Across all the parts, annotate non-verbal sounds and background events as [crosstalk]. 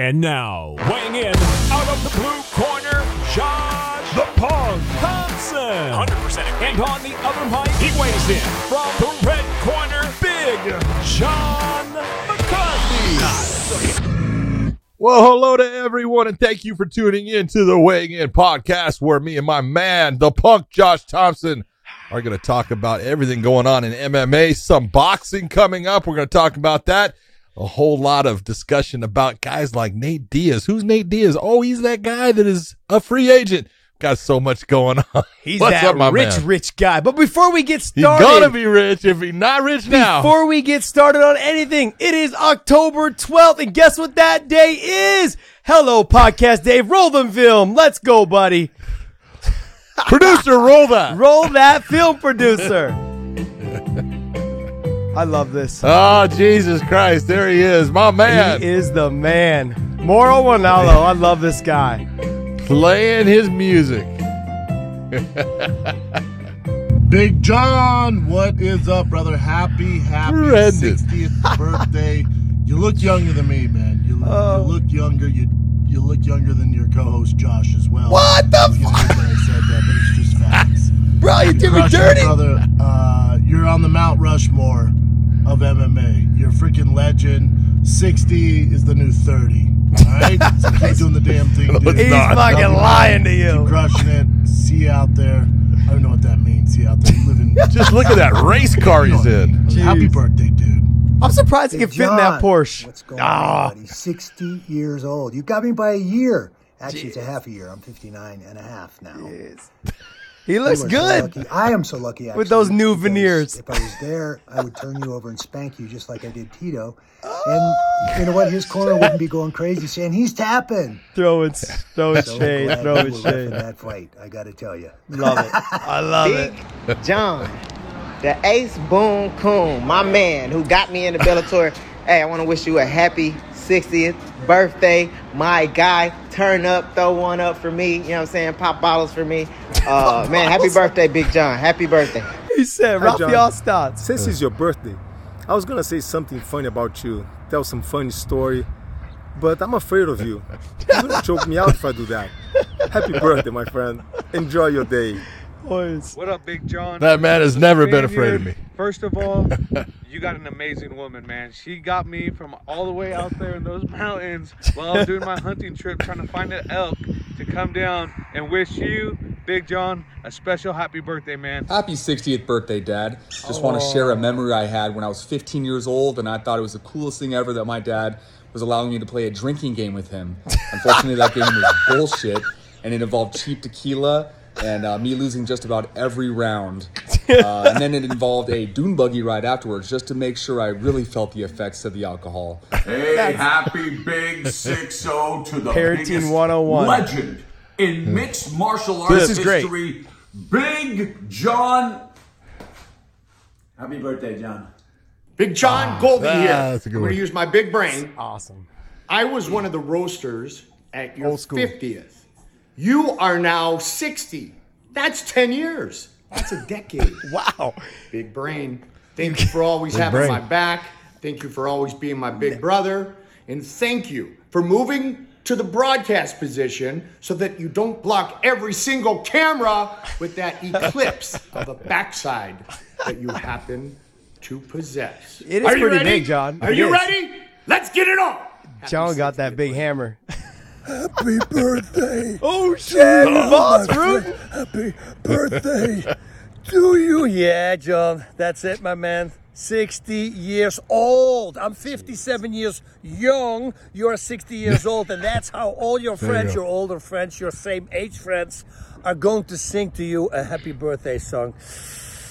And now, weighing in out of the blue corner, Josh the Punk Thompson. 100% And on the other mic, he weighs in from the red corner, Big John McCarthy. Well, hello to everyone, and thank you for tuning in to the Weighing In podcast, where me and my man, the punk Josh Thompson, are going to talk about everything going on in MMA, some boxing coming up. We're going to talk about that. A whole lot of discussion about guys like Nate Diaz. Who's Nate Diaz? Oh, he's that guy that is a free agent. Got so much going on. [laughs] He's What's that up, rich, man? rich guy. But before we get started, He's gonna be rich if he's not rich now. before we get started on anything, it is October 12th, and guess what that day is? Hello, Podcast Dave. Roll them film. Let's go, buddy. Producer, roll that. Roll that film, producer. [laughs] I love this. Oh, Jesus Christ. There he is, my man. He is the man. Moro Wanalo. I love this guy. playing his music. [laughs] Big John, what is up, brother? Happy, happy Horrendous. 60th birthday. You look younger than me, man. You, Oh. you look younger. You you look younger than your co-host Josh as well. What the I was gonna hate that I said that, but it's just facts. [laughs] Bro, you did me Crushing it, dirty. brother. Uh, you're on the Mount Rushmore of MMA. You're a freaking legend. 60 is the new 30. All right, [laughs] so keep doing the damn thing, dude. He's not. fucking lying to Keep you. crushing it. See you out there. I don't know what that means. See you out there. You live in [laughs] Just look at that race car he's in. Happy Jeez. birthday, dude. I'm surprised he Big can fit in that John, Porsche. What's going Ah. on, buddy? 60 years old. You got me by a year. Actually, it's a half a year. I'm 59 and a half now. He oh looks are so good. I am so lucky. Actually, With those new veneers. If I was there, I would turn you over and spank you just like I did Tito. And you know what? His oh, corner wouldn't be going crazy saying he's tapping. Throwing, throwing So shade, glad throwing you were in shade. that fight. I got to tell you. Love it. I love it. John, the Ace Boom Coon, my man who got me into Bellator. hey, I want to wish you a happy 60th birthday. My guy, turn up, throw one up for me. You know what I'm saying? Pop bottles for me. Uh, man, happy birthday, Big John. Happy birthday. He said, Hi, John. Rafael Stotts. Since it's your birthday, I was gonna say something funny about you, tell some funny story, but I'm afraid of you. You're gonna choke me out if I do that. Happy birthday, my friend. Enjoy your day. Boys. What up, Big John? That man has never been afraid of me. First of all, [laughs] you got an amazing woman, man. She got me from all the way out there in those [laughs] mountains while I was doing my hunting trip trying to find an elk to come down and wish you, Big John, a special happy birthday, man. Happy 60th birthday, Dad. Just want to share a memory I had when I was 15 years old, and I thought it was the coolest thing ever that my dad was allowing me to play a drinking game with him. Unfortunately, that game was bullshit, and it involved cheap tequila and uh, me losing just about every round. [laughs] Uh, and then it involved a dune buggy ride afterwards just to make sure I really felt the effects of the alcohol. Hey, happy big 6 0 to the Parenting biggest 101. legend in mixed martial arts This is great. history, Big John. Happy birthday, John. Big John Ah, Goldie here. that's a good I'm going to use my big brain. Awesome. I was one of the roasters at your Old school. 50th. You are now 60. That's 10 years. That's a decade. [laughs] Wow. big brain. Thank you for always having brain. my back. Thank you for always being my big brother. And thank you for moving to the broadcast position so that you don't block every single camera with that [laughs] eclipse of a backside that you happen to possess. It is Are you pretty ready? big, John. Are It you is. ready? Let's get it on. John got that big hammer. [laughs] Happy birthday. [laughs] Oh, shit. Boss Root. Happy birthday [laughs] to you. Yeah, John. That's it, my man. 60 years old. I'm 57 years young. You're 60 years old, and that's how all your friends, go. your older friends, your same age friends, are going to sing to you a happy birthday song.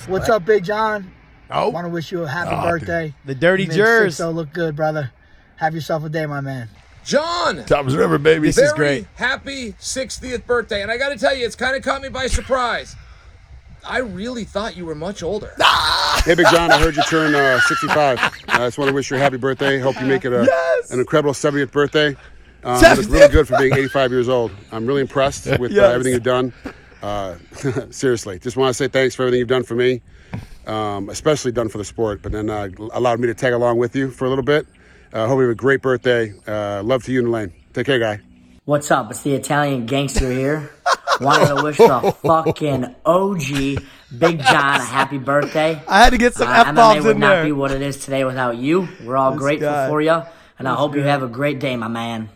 What's up, Big John? Oh, Want to wish you a happy Oh, birthday. The dirty Mid jers. So look good, brother. Have yourself a day, my man. John, Thomas River, baby. This is great. happy 60th birthday. And I got to tell you, it's kind of caught me by surprise. I really thought you were much older. Hey, Big John, I heard you turn uh, 65. I just want to wish you a happy birthday. Hope you make it a, an incredible 70th birthday. Um, you look really good for being 85 years old. I'm really impressed [laughs] with uh, Yes. everything you've done. Uh, [laughs] seriously, just want to say thanks for everything you've done for me, um, especially done for the sport, but then uh, allowed me to tag along with you for a little bit. Uh, hope you have a great birthday. Uh, love to you and Elaine. Take care, guy. What's up? It's the Italian gangster here. Wanted to wish the [laughs] fucking OG Big John a happy birthday. I had to get some Uh, F-bombs MMA would in not there. be what it is today without you. We're all This grateful guy. for you, and I This hope you have a great day, my man.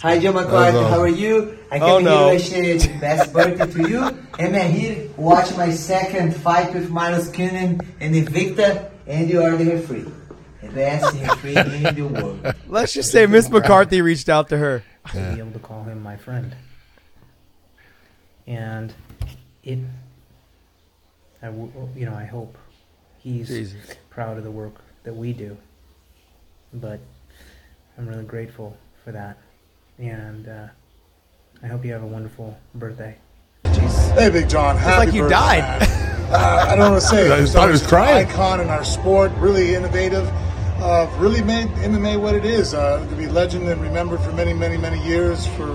Hi, Joe McCarthy. How are you? I Oh, came no. here to wish you best birthday to you. And I'm here watch my second fight with Miles Keenan and Invicta, and you are the referee. The best referee in the world. Let's just say Miss McCarthy reached out to her. [laughs] to be able to call him my friend. And it, I, w- you know, I hope he's Jesus. proud of the work that we do. But I'm really grateful for that, and uh, I hope you have a wonderful birthday. Hey, Big John. Happy It's Happy like you birthday, died. Uh, I don't want to say [laughs] it. I thought he was An crying. Icon in our sport, really innovative. Uh, really made MMA what it is. Uh, to be legend and remembered for many, many, many years for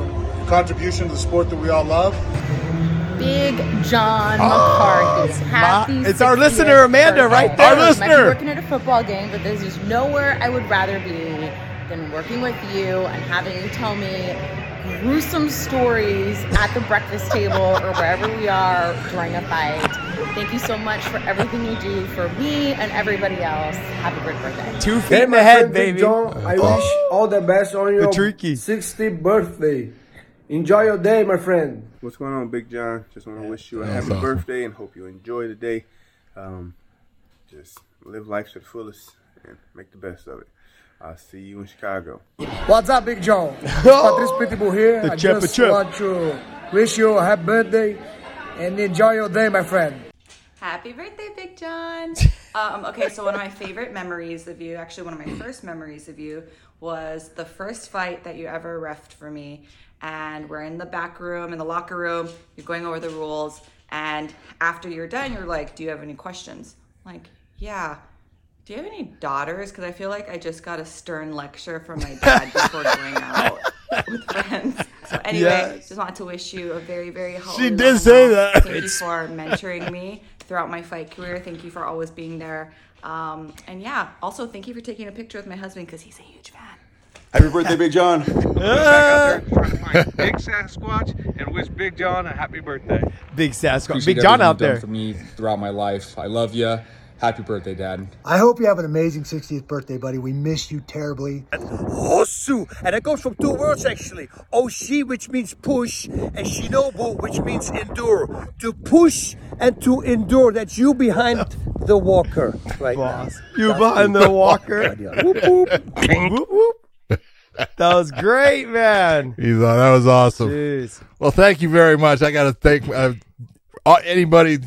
contribution to the sport that we all love. Big John Oh, McCarthy. Happy it's our listener, Amanda, birthday. right there. Our listener. working at a football game, but there's just nowhere I would rather be than working with you and having you tell me gruesome stories at the breakfast table or wherever we are during a fight. Thank you so much for everything you do for me and everybody else. Have a great birthday. Two feet Hey, in the head, baby. John, I Oh. wish all the best on your tricky. 60th birthday. Enjoy your day, my friend. What's going on, Big John? Just want to wish you a happy awesome. birthday and hope you enjoy the day. Um, just live life to the fullest and make the best of it. I'll see you in Chicago. What's up, Big John? It's [laughs] Patricio Pitbull here. The I chip, just chip. want to wish you a happy birthday and enjoy your day, my friend. Happy birthday, Big John. [laughs] Um, okay, so one of my favorite memories of you, actually, one of my first memories of you, was the first fight that you ever refed for me. And we're in the back room, in the locker room, you're going over the rules. And after you're done, you're like, Do you have any questions? I'm like, yeah. Do you have any daughters? Because I feel like I just got a stern lecture from my dad before going [laughs] out with friends. So anyway, Yes. just wanted to wish you a very, very healthy. She did long say life. that. Thank you for mentoring me throughout my fight career. Thank you for always being there. Um, and yeah, also thank you for taking a picture with my husband because he's a huge fan. Happy birthday, Big John. [laughs] Big Sasquatch and wish Big John a happy birthday. Big Sasquatch. Appreciate Big John out there. for me throughout my life. I love you. Happy birthday, Dad. I hope you have an amazing 60th birthday, buddy. We miss you terribly. Osu, and it comes from two words actually. Oshi, which means push, and Shinobu, which means endure. To push and to endure. That's you behind the walker right now. You behind the walker. [laughs] Whoop, whoop. Whoop, whoop. That was great, man. He thought that was awesome. Jeez. Well, thank you very much. I got to thank uh, uh, anybody.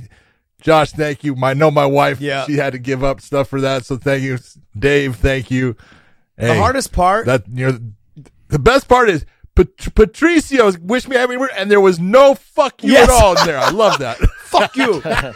Josh, thank you. I know my wife. Yeah. she had to give up stuff for that. So thank you, Dave. Thank you. The hardest part- that you know, the best part is Pat- Patricio wished me happy birthday, and there was no fuck you Yes. at all in there. I love that. [laughs] Fuck you. [laughs]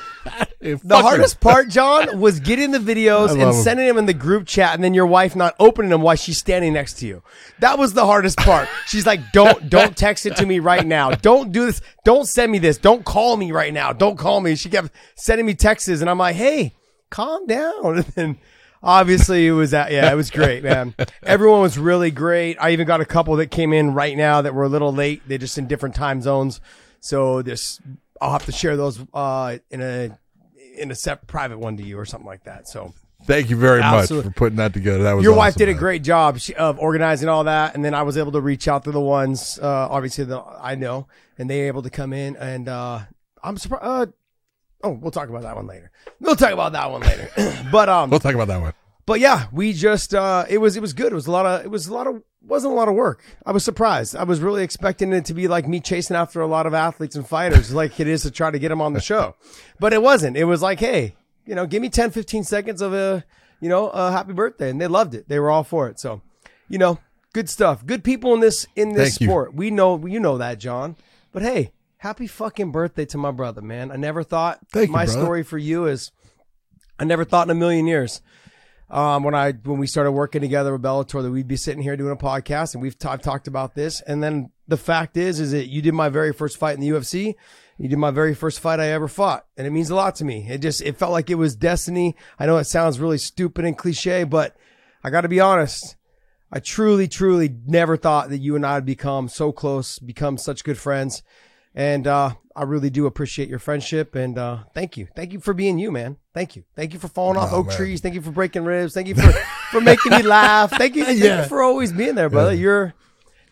Hey, The hardest part, John, was getting the videos and sending them in the group chat, and then your wife not opening them while she's standing next to you. That was the hardest part. [laughs] She's like, "Don't, don't text it to me right now. Don't do this. Don't send me this. Don't call me right now. Don't call me." She kept sending me texts, and I'm like, "Hey, calm down." [laughs] And then obviously it was that. Yeah, it was great, man. Everyone was really great. I even got a couple that came in right now that were a little late. They're just in different time zones, so this I'll have to share those uh, in a in a set private one to you or something like that. So Thank you very Absolutely. much for putting that together. That was your wife awesome, did a man. great job of organizing all that, and then I was able to reach out to the ones uh, obviously that I know, and they able to come in. And uh, I'm surprised. Uh, oh, we'll talk about that one later. We'll talk about that one later. [clears throat] but um, We'll talk about that one. but yeah, we just uh it was it was good. It was a lot of it was a lot of wasn't a lot of work. I was surprised. I was really expecting it to be like me chasing after a lot of athletes and fighters [laughs] like it is to try to get them on the show. But it wasn't. It was like, hey, you know, give me 10 15 seconds of a, you know, a happy birthday and they loved it. They were all for it. So, you know, good stuff. Good people in this in this Thank you. sport. We know you know that, John. But hey, happy fucking birthday to my brother, man. I never thought Thank my brother. story for you is I never thought in a million years um, when I when we started working together with Bellator that we'd be sitting here doing a podcast and we've t- I've talked about this. And then the fact is, is that you did my very first fight in the UFC. You did my very first fight I ever fought, and it means a lot to me. It just it felt like it was destiny. I know it sounds really stupid and cliche, but I got to be honest. I truly, truly never thought that you and I would become so close, become such good friends. And uh, I really do appreciate your friendship. And uh, thank you. Thank you for being you, man. Thank you. Thank you for falling off Oh, oak man. trees. Thank you for breaking ribs. Thank you for, for making me laugh. Thank you, [laughs] thank Yeah. you for always being there, brother. Yeah. You're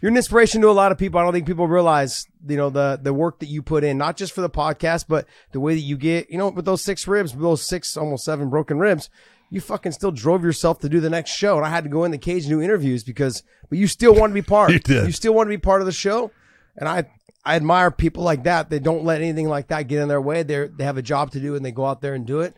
you're an inspiration to a lot of people. I don't think people realize, you know, the the work that you put in, not just for the podcast, but the way that you get, you know, with those six ribs, with those six, almost seven broken ribs, you fucking still drove yourself to do the next show. And I had to go in the cage and do interviews because, but you still want to be part. [laughs] You did. You still want to be part of the show. And I, I admire people like that. They don't let anything like that get in their way. They they have a job to do and they go out there and do it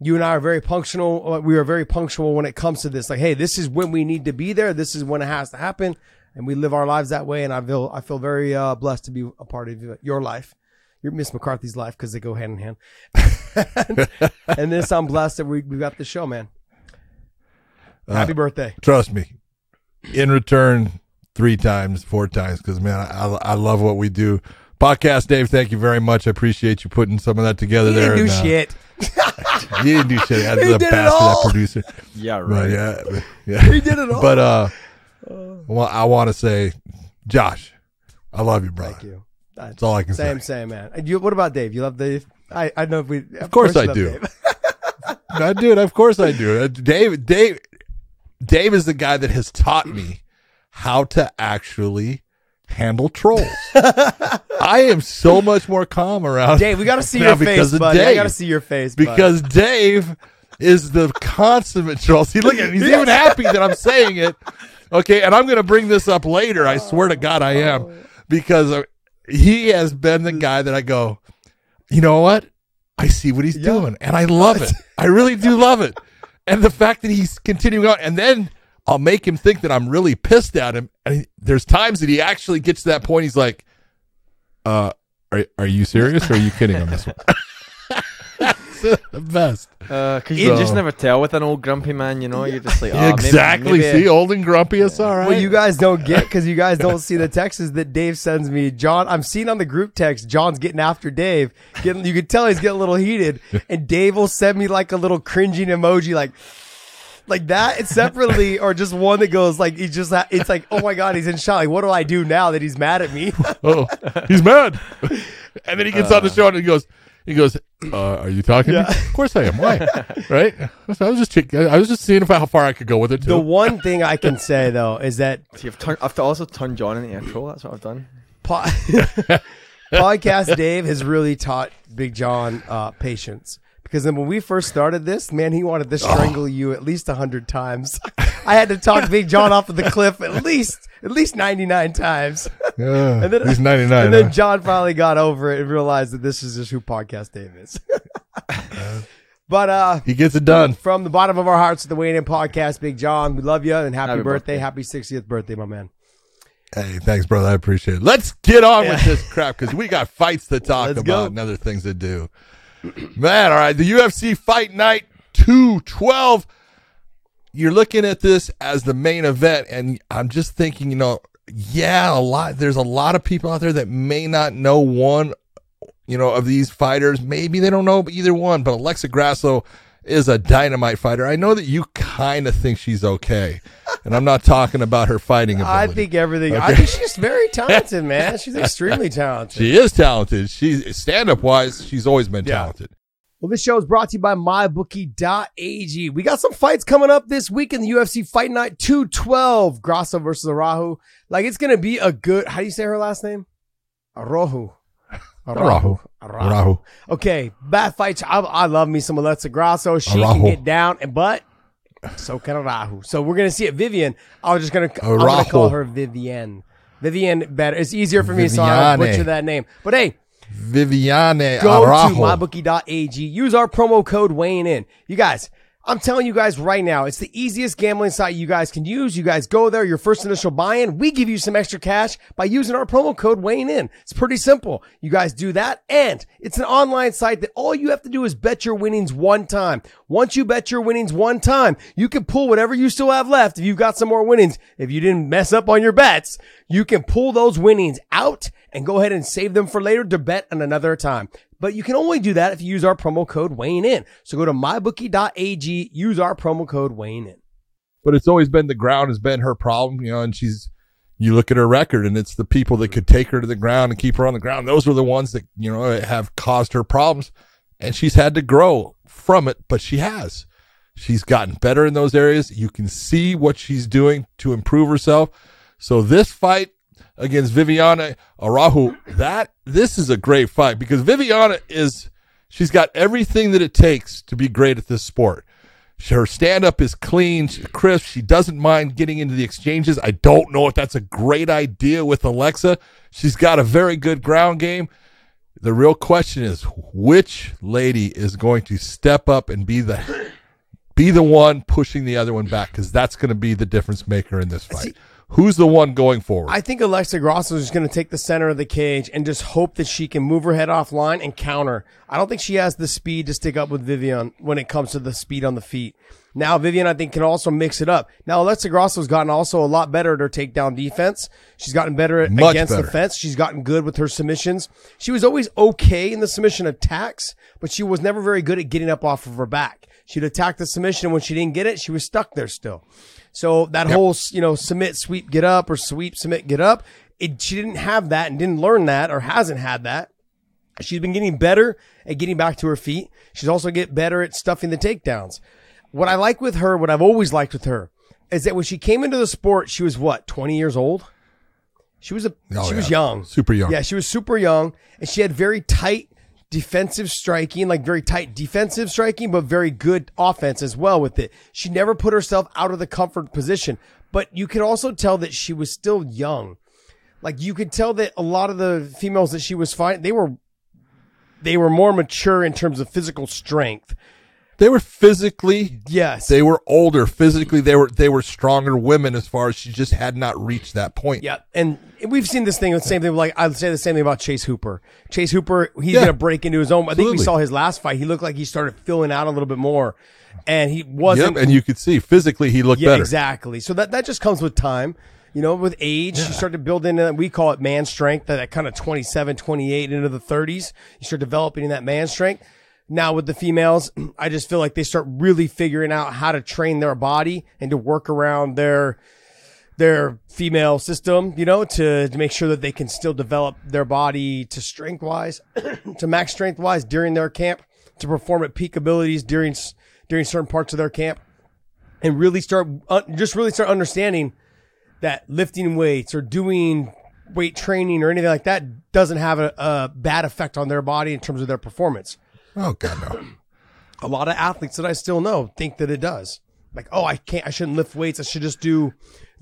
you and I are very punctual. uh, We are very punctual when it comes to this. Like, hey, this is when we need to be there. This is when it has to happen, and we live our lives that way. And I feel I feel very uh, blessed to be a part of your life, your Miss McCarthy's life, because they go hand in hand. [laughs] and this, I'm blessed that we we got the show, man. Happy Uh, birthday! Trust me. In return, three times, four times, because man, I, I love what we do. Podcast, Dave. Thank you very much. I appreciate you putting some of that together He there. didn't do and, uh, shit. [laughs] he didn't do shit. That's He the did it all. that producer. Yeah, But right. yeah, but- [laughs] yeah. He did it all. But uh, well, I want to say, Josh, I love you, brother. Thank you. That's all I can same, say. same, same, man. And you, what about Dave? You love Dave? I, I know if we. Of course you I do. I do it. Of course I do. Uh, Dave, Dave, Dave is the guy that has taught me how to actually handle trolls. [laughs] I am so much more calm around. Dave, we got to see your face, buddy. I got to see your face, because Dave is the consummate troll. See, look at him. He's even happy that I'm saying it. Okay, and I'm going to bring this up later. I swear to God, I am because uh, he has been the guy that I go. You know what? I see what he's doing, and I love it. I really do love it, and the fact that he's continuing on, and then I'll make him think that I'm really pissed at him. And he- there's times that he actually gets to that point. He's like, "Uh, are are you serious or are you kidding on this one?" [laughs] the best. Because Uh, you just never tell with an old grumpy man, you know. You're just like, oh, exactly. maybe- See, old and grumpy. It's all right. Well, you guys don't get because you guys don't see the texts that Dave sends me. John, I'm seeing on the group text. John's getting after Dave. Getting, you can tell he's getting a little heated, [laughs] and Dave will send me like a little cringing emoji, like like that, and separately, or just one that goes like he just. Ha- it's like, oh my god, he's in shock. Like, what do I do now that he's mad at me? [laughs] oh, he's mad. [laughs] And then he gets on the Uh. show and he goes, he goes, uh, "Are you talking? to me? Yeah. Of course I am. Why? [laughs] right? I was just, check- I was just seeing if how far I could go with it. Too. the one thing I can say though is that See, I've, turned, I've also turned John into a troll. That's what I've done. Po- podcast Dave has really taught Big John uh, patience. Because then when we first started this, man, he wanted to strangle you at least a hundred times. [laughs] I had to talk Big John off of the cliff at least at least ninety nine times. Yeah, [laughs] he's 99, And then huh? John finally got over it and realized that this is just who Podcast Dave is. [laughs] but uh he gets it done. From the bottom of our hearts, at the Weighing In Podcast, Big John, we love you and happy, Happy birthday, birthday. happy sixtieth birthday, my man. Hey, thanks, brother. I appreciate it. Let's get on with this crap because we got fights to talk Let's about go. and other things to do. Man, all right. The UFC Fight Night 212. You're looking at this as the main event, and I'm just thinking, you know, yeah, a lot. There's a lot of people out there that may not know one, you know, of these fighters. Maybe they don't know either one, but Alexa Grasso is a dynamite fighter. I know that you kind of think she's okay, and I'm not talking about her fighting ability. I think everything. I think she's very talented, man. [laughs] She's extremely talented. She is talented. She's stand up wise. She's always been talented. Well, this show is brought to you by MyBookie.ag. We got some fights coming up this week in the UFC Fight Night 212. Grasso versus Arahu. Like, it's going to be a good, how do you say her last name? Arahu. Arahu. Arahu. Okay, bad fights. I, I love me some Alexa Grasso. She can get down, and but so can Arahu. So we're gonna see it. Vivian. I was just gonna. I'm gonna call her Vivian. Vivian better. It's easier for me, so I butcher that name. But hey, Viviane go Arajo. to mybookie.ag. Use our promo code weighing in. You guys, I'm telling you guys right now, it's the easiest gambling site you guys can use. You guys go there, your first initial buy-in, we give you some extra cash by using our promo code weighing in. It's pretty simple. You guys do that, and it's an online site that all you have to do is bet your winnings one time. Once you bet your winnings one time, you can pull whatever you still have left. If you've got some more winnings, if you didn't mess up on your bets, you can pull those winnings out and go ahead and save them for later to bet on another time. But you can only do that if you use our promo code weighing in. So go to mybookie.ag, use our promo code weighing in. but it's always been the ground has been her problem, you know, and she's, you look at her record and it's the people that could take her to the ground and keep her on the ground. Those were the ones that, you know, have caused her problems and she's had to grow from it, but she has. She's gotten better in those areas. You can see what she's doing to improve herself. So this fight against Viviana Arahu, that this is a great fight because Viviana is she's got everything that it takes to be great at this sport. Her stand up is clean, she's crisp. She doesn't mind getting into the exchanges. I don't know if that's a great idea with Alexa. She's got a very good ground game. The real question is which lady is going to step up and be the be the one pushing the other one back because that's going to be the difference maker in this fight. Who's the one going forward? I think Alexa Grasso is going to take the center of the cage and just hope that she can move her head offline and counter. I don't think she has the speed to stick up with Vivian when it comes to the speed on the feet. Now Vivian, I think, can also mix it up. Now Alexa Grasso's gotten also a lot better at her takedown defense. She's gotten better at, Much against the fence. She's gotten good with her submissions. She was always okay in the submission attacks, but she was never very good at getting up off of her back. She'd attack the submission. When she didn't get it, she was stuck there still. So that whole, you know, submit, sweep, get up or sweep, submit, get up. It, she didn't have that and didn't learn that or hasn't had that. She's been getting better at getting back to her feet. She's also get better at stuffing the takedowns. What I like with her, what I've always liked with her is that when she came into the sport, she was what, 20 years old? She was a, Oh, she was young. Super young. Yeah, she was super young and she had very tight defensive striking, like very tight defensive striking, but very good offense as well with it. She never put herself out of the comfort position, but you could also tell that she was still young. Like you could tell that a lot of the females that she was fighting, they were, they were more mature in terms of physical strength. They were physically yes. They were older physically. They were they were stronger women as far as she just had not reached that point. Yeah, and we've seen this thing. The same thing. Like I'd say the same thing about Chase Hooper. Chase Hooper, he's Yeah. gonna break into his own. I think we saw his last fight. He looked like he started filling out a little bit more, and he wasn't. Yep, and you could see physically he looked yeah, better. exactly. So that that just comes with time. You know, with age, you start to build into that. we call it man strength, that, that kind of 27, 28 into the 30s. You start developing that man strength. Now with the females, [clears throat] I just feel like they start really figuring out how to train their body and to work around their their female system, you know, to, to make sure that they can still develop their body to strength wise, [clears throat] to max strength wise during their camp, to perform at peak abilities during during certain parts of their camp, and really start uh, just really start understanding that lifting weights or doing weight training or anything like that doesn't have a, a bad effect on their body in terms of their performance. Oh god no. A lot of athletes that I still know think that it does. Like, oh, I can't, I shouldn't lift weights. I should just do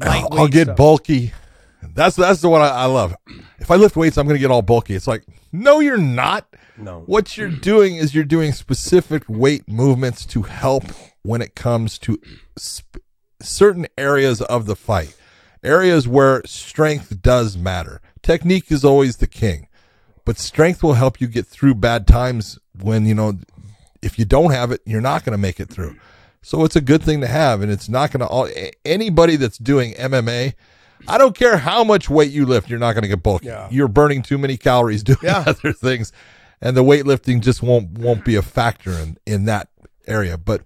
I'll, I'll get stuff. bulky. That's that's the one I, I love. If I lift weights, I'm going to get all bulky. It's like, no, you're not. No. What you're [clears throat] doing is you're doing specific weight movements to help when it comes to sp- certain areas of the fight, areas where strength does matter. Technique is always the king, but strength will help you get through bad times when you know if you don't have it, you're not going to make it through. So it's a good thing to have, and it's not going to all anybody that's doing MMA. I don't care how much weight you lift, you're not going to get bulky. You're burning too many calories [laughs] doing other things, and the weightlifting just won't won't be a factor in in that area. But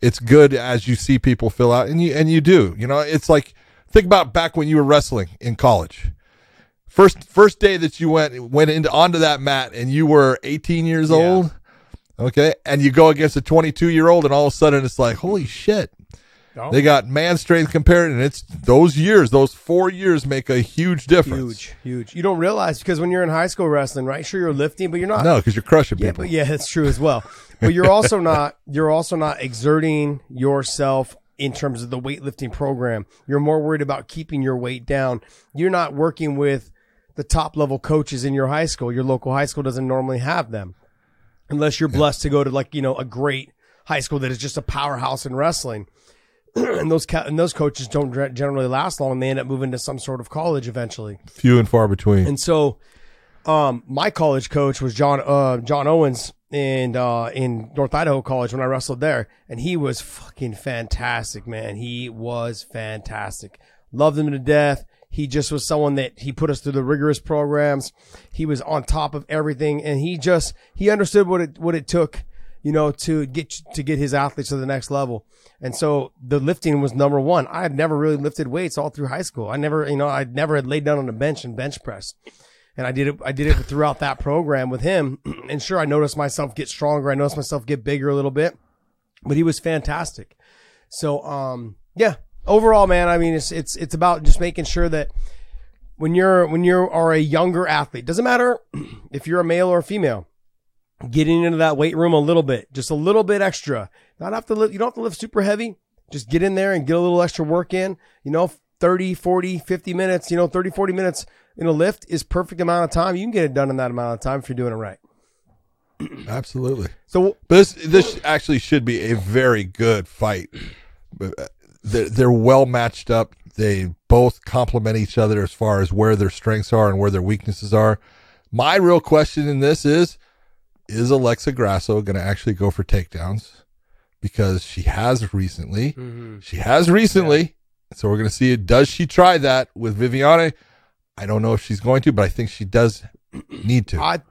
it's good as you see people fill out, and you and you do. You know, it's like think about back when you were wrestling in college. First first day that you went went into onto that mat, and you were 18 years old. Okay, and you go against a 22 year old, and all of a sudden it's like, holy shit. Oh. They got man strength compared, and it's those years, those four years make a huge difference. Huge, huge. You don't realize because when you're in high school wrestling, right? Sure, you're lifting, but you're not. No, because you're crushing Yeah, people. but yeah, that's true as well. But you're also [laughs] not. You're also not exerting yourself in terms of the weightlifting program. You're more worried about keeping your weight down. You're not working with the top level coaches in your high school. Your local high school doesn't normally have them, unless you're blessed to go to like you know a great high school that is just a powerhouse in wrestling. [clears throat] and those ca- and those coaches don't generally last long. They end up moving to some sort of college eventually. Few and far between. And so, um, my college coach was John uh, John Owens in uh, in North Idaho College when I wrestled there, and he was fucking fantastic, man. He was fantastic. Loved him to death. He just was someone that he put us through the rigorous programs. He was on top of everything, and he just he understood what it what it took. you know, to get to get his athletes to the next level. And so the lifting was number one. I had never really lifted weights all through high school. I never, you know, I never had laid down on a bench and bench press. And I did it. I did it throughout that program with him. [clears throat] And sure, I noticed myself get stronger. I noticed myself get bigger a little bit. But he was fantastic. So, um, yeah. Overall, man, I mean, it's it's it's about just making sure that when you're when you are a younger athlete, doesn't matter [clears throat] if you're a male or a female, getting into that weight room a little bit, just a little bit extra. Not have to lift, you don't have to lift super heavy. Just get in there and get a little extra work in. You know, 30, 40, 50 minutes, you know, 30, 40 minutes in a lift is perfect amount of time. You can get it done in that amount of time if you're doing it right. [clears throat] Absolutely. So but this this actually should be a very good fight. Uh, They're, they're well matched up. They both complement each other as far as where their strengths are and where their weaknesses are. My real question in this is: Is Alexa Grasso going to actually go for takedowns? Because she has recently. Mhm. She has recently. So we're going to see it. Does she try that with Viviane? I don't know if she's going to, but I think she does [clears throat] need to. I,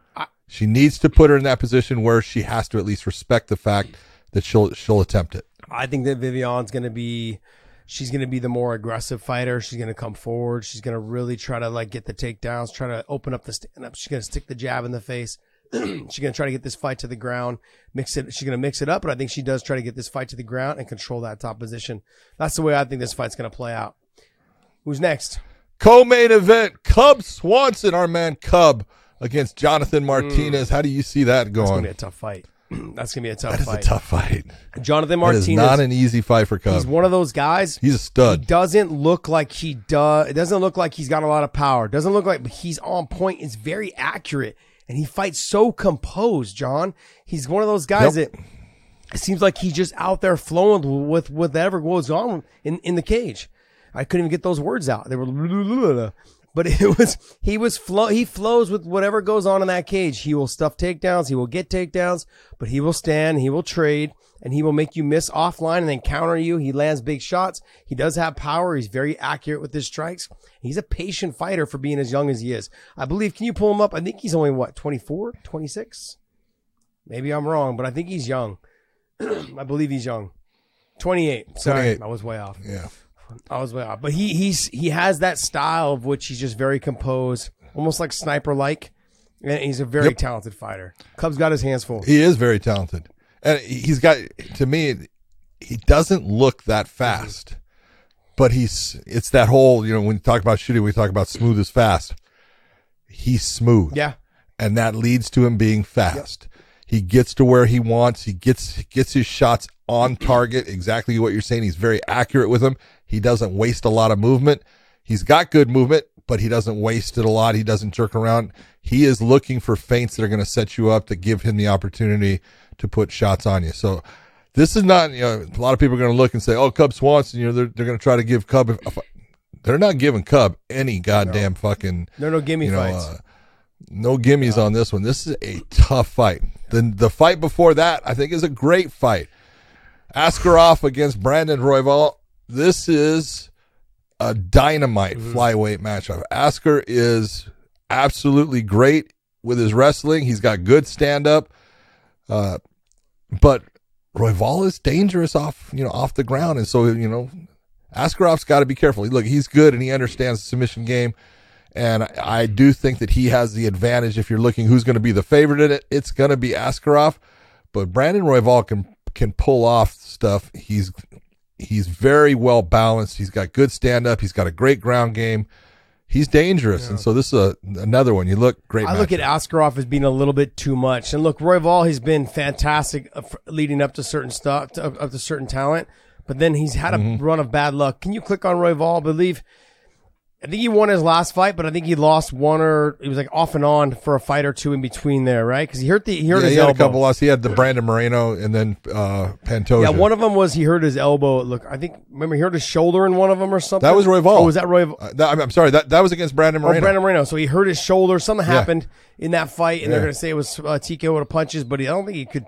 she needs to put her in that position where she has to at least respect the fact that she'll she'll attempt it. I think that Vivian's going to be, she's going to be the more aggressive fighter. She's going to come forward. She's going to really try to like get the takedowns, try to open up the stand up. She's going to stick the jab in the face. [clears throat] she's going to try to get this fight to the ground, mix it. She's going to mix it up, but I think she does try to get this fight to the ground and control that top position. That's the way I think this fight's going to play out. Who's next? Co-main event: Cub Swanson, our man Cub, against Jonathan hmm. Martinez. How do you see that going going? to be a tough fight. [clears throat] That's going to be a tough That is a fight. tough fight. Jonathan That is Martinez. not an easy fight for Cub. He's one of those guys. He's a stud. He doesn't look like he does. It doesn't look like he's got a lot of power. Doesn't look like he's on point. It's very accurate, and he fights so composed. John, he's one of those guys Yep. that it seems like he's just out there flowing with with whatever goes on in in the cage. I couldn't even get those words out. They were, [laughs] but it was he was flow. He flows with whatever goes on in that cage. He will stuff takedowns. He will get takedowns, but he will stand. He will trade, and he will make you miss offline and then counter you. He lands big shots. He does have power. He's very accurate with his strikes. He's a patient fighter for being as young as he is. I believe. Can you pull him up? I think he's only what 24, 26? Maybe I'm wrong, but I think he's young. [clears throat] I believe he's young. 28. Sorry, 28. I was way off. Yeah. I was way off. But he he's he has that style of which he's just very composed, almost like sniper like. And he's a very Yep. talented fighter. Cubs got his hands full. He is very talented, and he's got to me. He doesn't look that mm-hmm. fast, but he's. It's that whole you know when you talk about shooting, we talk about smooth as fast. He's smooth, Yeah. and that leads to him being fast. He gets to where he wants. He gets gets his shots on [clears throat] target. Exactly what you're saying. He's very accurate with them. He doesn't waste a lot of movement. He's got good movement, but he doesn't waste it a lot. He doesn't jerk around. He is looking for feints that are going to set you up to give him the opportunity to put shots on you. So this is not, you know, a lot of people are going to look and say, oh, Cub Swanson, you know, they're, they're going to try to give Cub, a, they're not giving Cub any goddamn fucking, No, no gimme you know, fights. uh, no gimmies on this one. This is a tough fight. The, the fight before that, I think, is a great fight. Askarov against Brandon Royval. This is a dynamite flyweight matchup. Askar is absolutely great with his wrestling. He's got good stand up. Uh, but Royval is dangerous off, you know, off the ground. And so, you know, Askarov's got to be careful. Look, he's good and he understands the submission game. And I, I do think that he has the advantage if you're looking who's going to be the favorite in it. It's going to be Askarov, but Brandon Royval can can pull off stuff. He's he's very well balanced. He's got good stand up. He's got a great ground game. He's dangerous, and so this is a, another one. You look great. I look at matchup. Askarov as being a little bit too much. And look, Royval, he's been fantastic leading up to certain stuff, up, to certain talent. But then he's had a Mhm. run of bad luck. Can you click on Royval? I believe, I think he won his last fight, but I think he lost one or he was like off and on for a fight or two in between there, right? Because he hurt the he hurt yeah, his he had elbow. a couple losses. He had the Brandon Moreno and then uh, Pantoja. Yeah, one of them was he hurt his elbow. Look, I think remember he hurt his shoulder in one of them or something. that was Royval. Oh, was that Roy? Uh, that- I'm, sorry. That that was against Brandon Moreno. Oh, Brandon Moreno. So he hurt his shoulder. Something Yeah. happened in that fight, and they're going to say it was uh, TKO with punches, but I don't think he could.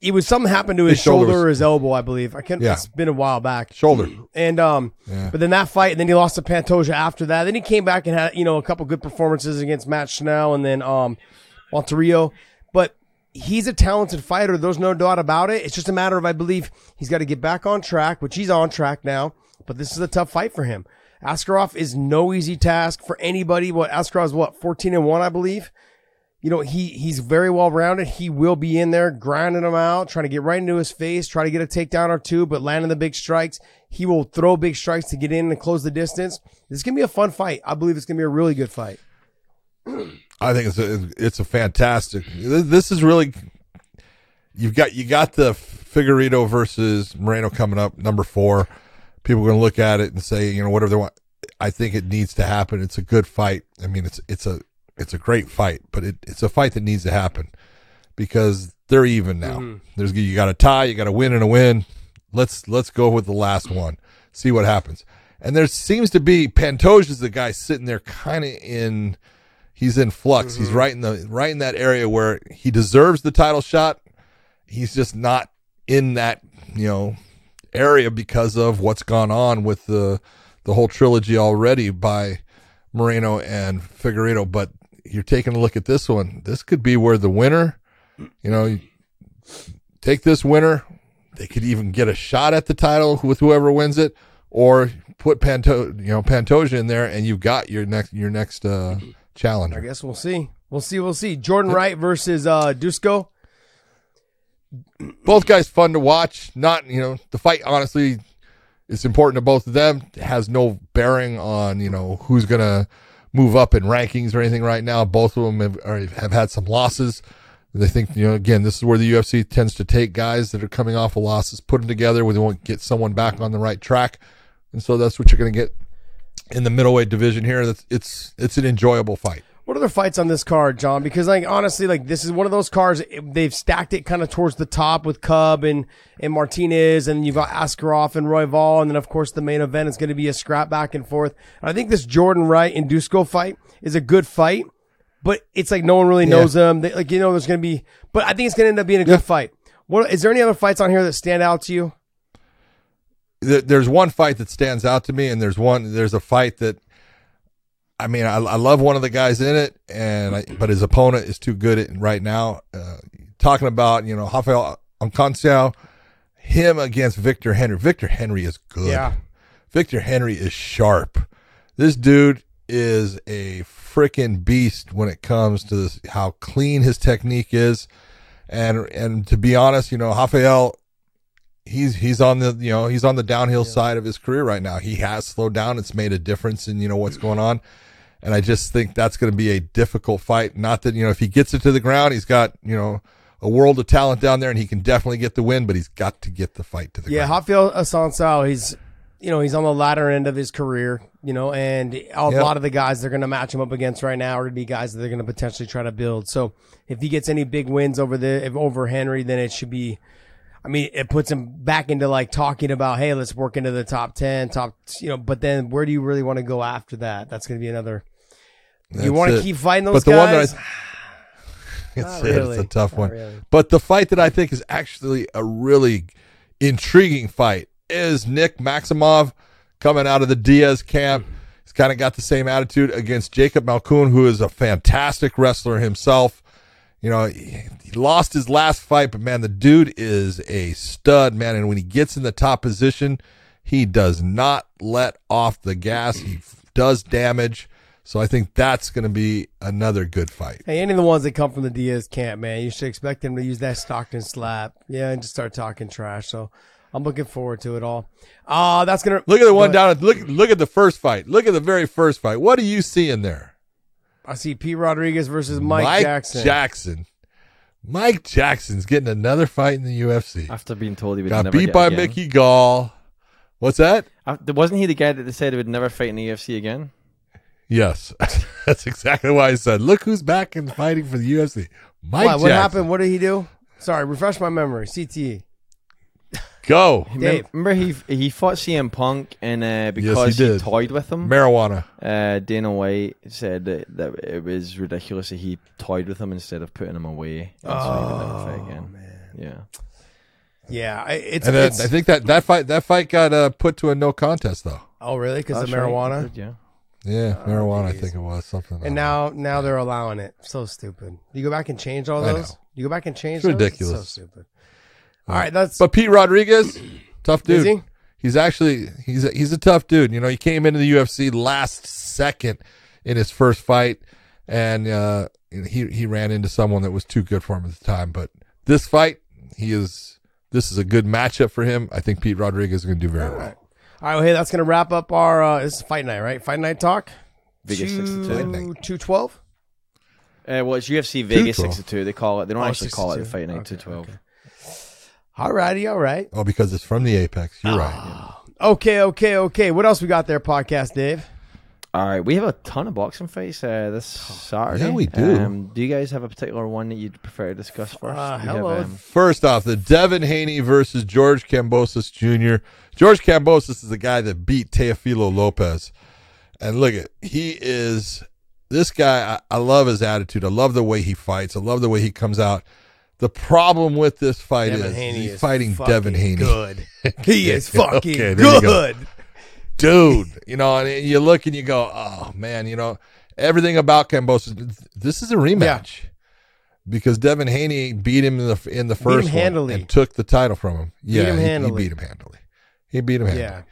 It was something happened to his, His shoulder shoulder was- or his elbow, I believe. I can't. Yeah. It's been a while back. Shoulder. And um, Yeah. but then that fight, and then he lost to Pantoja after that. Then he came back and had you know a couple good performances against Matt Schnell and then um, Monterio. But he's a talented fighter. There's no doubt about it. It's just a matter of, I believe, he's got to get back on track, which he's on track now. But this is a tough fight for him. Askarov is no easy task for anybody. What Askarov is what 14 and one, I believe. You know, he he's very well rounded. He will be in there grinding him out, trying to get right into his face, try to get a takedown or two, but landing the big strikes. He will throw big strikes to get in and close the distance. This is gonna be a fun fight. I believe it's gonna be a really good fight. [clears throat] I think it's a it's a fantastic. This is really you've got you got the Figueiredo versus Moreno coming up number four. People are to look at it and say you know whatever they want. I think it needs to happen. It's a good fight. I mean it's it's a it's a great fight, but it, it's a fight that needs to happen because they're even now. Mhm. There's you got a tie, you got a win and a win. Let's let's go with the last one. See what happens. And there seems to be Pantoja's the guy sitting there kind of in he's in flux. He's right in the right in that area where he deserves the title shot. He's just not in that, you know, area because of what's gone on with the the whole trilogy already by Moreno and Figueiredo. But you're taking a look at this one. This could be where the winner, you know, take this winner. They could even get a shot at the title with whoever wins it, or put Panto, you know, Pantoja in there, and you've got your next your next uh, challenger. I guess we'll see. We'll see. We'll see. Jordan Wright versus uh, Dusko. both guys fun to watch. Not you know the fight. Honestly, it's important to both of them. It has no bearing on you know who's gonna move up in rankings or anything right now. Both of them have have had some losses. They think you know again this is where the UFC tends to take guys that are coming off of losses, put them together where they won't get someone back on the right track, and so that's what you're gonna get in the middleweight division here. That's it's it's an enjoyable fight. What other fights on this card, John? Because like honestly, like this is one of those cards they've stacked it kind of towards the top with Cub and and Martinez, and you've got Askarov and Royval, and then of course the main event is going to be a scrap back and forth. And I think this Jordan Wright and Dusko fight is a good fight, but it's like no one really Yeah. knows them. They, like you know, there's going to be, but I think it's going to end up being a good fight. What is there any other fights on here that stand out to you? there's one fight that stands out to me, and there's one there's a fight that I mean I, I love one of the guys in it, and I, but his opponent is too good at right now. Uh, talking about you know Rafael Assunção, him against Victor Henry. Victor Henry is good. Yeah. Victor Henry is sharp. This dude is a freaking beast when it comes to this, how clean his technique is, and and to be honest, you know Rafael he's he's on the you know he's on the downhill side of his career right now. He has slowed down. It's made a difference in you know what's going on, and I just think that's going to be a difficult fight. Not that you know if he gets it to the ground, he's got you know a world of talent down there, and he can definitely get the win. But he's got to get the fight to the ground. Yeah, Rafael Assunção, he's you know he's on the latter end of his career, you know, and a Yep. lot of the guys they're going to match him up against right now are going to be guys that they're going to potentially try to build. So if he gets any big wins over the over Henry, then it should be. I mean, it puts him back into like talking about, hey, let's work into the top ten, top, you know. But then, where do you really want to go after that? That's going to be another. That's you want to keep fighting But those the one that I- guys? [sighs] It's, Not it's a tough Not one. really. But the fight that I think is actually a really intriguing fight is Nick Maximov coming out of the Diaz camp. Hmm. He's kind of got the same attitude against Jacob Malkoon, who is a fantastic wrestler himself. You know, he, he lost his last fight, but man, the dude is a stud, man. And when he gets in the top position, he does not let off the gas. He f- does damage. So I think that's going to be another good fight. Hey, any of the ones that come from the Diaz camp, man, you should expect them to use that Stockton slap, yeah, and just start talking trash. So I'm looking forward to it all. Uh that's gonna Look at the one down. At, look, look at the first fight. Look at the very first fight. What do you see in there? I see Pete Rodriguez versus Mike, Jackson. Jackson. Mike Jackson's getting another fight in the UFC. After being told he would Got never beat get by again. Mickey Gall. What's that? After, wasn't he the guy that they said he would never fight in the UFC again? Yes, [laughs] that's exactly why I said. Look who's back and fighting for the UFC. Mike what, what Jackson. happened? What did he do? Sorry, refresh my memory. CTE. Go. Remember, remember he he fought CM Punk and uh, he because he, did. toyed with him. Marijuana. Uh, Dana White said that, that it was ridiculous that he toyed with him instead of putting him away. And so he would never fight again. Yeah. Yeah, I- it's, and then it's I think that that fight that fight got uh, put to a no contest though. Oh, really? Because of That's right. marijuana? Good, yeah. Yeah, marijuana. I think it was something. And now, now they're allowing it. So stupid. You go back and change all those. know. You go back and change. It's those? ridiculous. so stupid. All right, that's But Pete Rodriguez, [clears throat] tough dude. He? He's actually he's a, he's a tough dude. You know, he came into the UFC last second in his first fight, and uh, he he ran into someone that was too good for him at the time. But this fight, he is this is a good matchup for him. I think Pete Rodriguez is going to do very well. All right, well, hey, that's gonna wrap up our. Uh, this is fight night, right? Fight night talk. Vegas Two- 62. Two twelve. Uh, well, it's UFC Vegas 212. 62. They call it. They don't Oh, actually call it the 62. Fight Night Okay, 212. Alrighty, all right. Oh, because it's from the Apex. You're right. Ah. Okay, okay, okay. What else we got there, podcast Dave? All right, we have a ton of boxing fights uh, this Saturday. Yeah, we do. Um, do you guys have a particular one that you'd prefer to discuss first? Uh, We have, hello. um, First off, the Devin Haney versus George Kambosos Jr. George Kambosos is the guy that beat Teofimo Lopez. And look at he is this guy. I, I love his attitude. I love the way he fights. I love the way he comes out. The problem with this fight Devin is Haney he's is fighting fucking Devin Haney. good. [laughs] He is fucking there you go. Dude. You know, and you look and you go, oh man, you know everything about Kambosos. This is a rematch because Devin Haney beat him in the in the first one handily. and took the title from him. Beat Yeah, him he- he, beat him handily. He beat him handily. Yeah.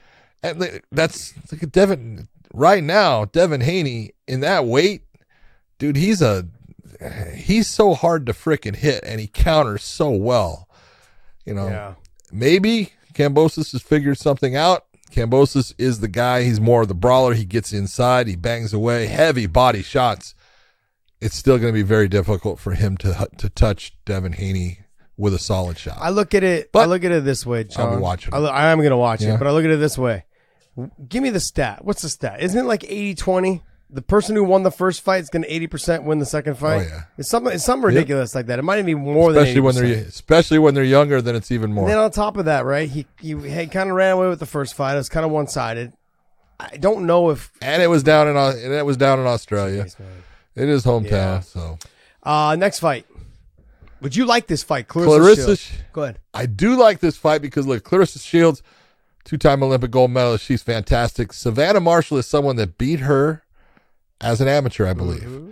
And that's look at Devin right now. Devin Haney in that weight, dude. He's a he's so hard to frickin' hit, and he counters so well. You know, Yeah. maybe Kambosos has figured something out. Kambosos is the guy. He's more of the brawler. He gets inside. He bangs away heavy body shots. It's still going to be very difficult for him to to touch Devin Haney with a solid shot. I look at it. I look at it this way, John. I'll be watching I, I am going to watch Yeah. it, but I look at it this way. Give me the stat. What's the stat? Isn't it like 80-20? The person who won the first fight is going to eighty percent win the second fight. Oh, yeah. It's something. It's something Yep. ridiculous like that. It might even be more especially than when they're especially when they're younger. Then it's even more. And then on top of that, right? He he, he kind of ran away with the first fight. It was kind of one sided. I don't know if and it was down in and it was down in Australia. it is hometown. Yeah. So uh next fight. Would you like this fight, Clarissa? Clarissa, Shields? Sh- Go ahead. I do like this fight because look, Clarissa Shields, two-time Olympic gold medalist, she's fantastic. Savannah Marshall is someone that beat her as an amateur, I believe. Mm-hmm.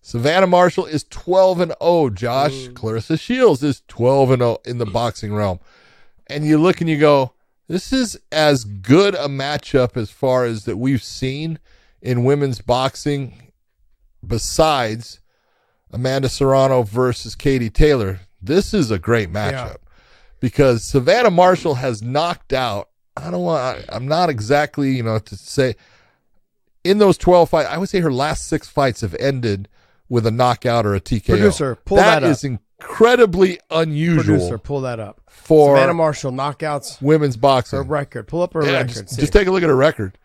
Savannah Marshall is 12 and 0. Josh Clarissa Shields is 12 and 0 in the boxing realm. And you look and you go, this is as good a matchup as far as that we've seen in women's boxing besides Amanda Serrano versus Katie Taylor. This is a great matchup because Savannah Marshall has knocked out. I don't want. I, I'm not exactly you know to say in those 12 fights. I would say her last six fights have ended with a knockout or a TKO. Producer, pull that up. is incredibly unusual Producer, pull that up. for Savannah Marshall knockouts. women's boxing. Her record. Pull up her Yeah, record. just, just take a look at her record.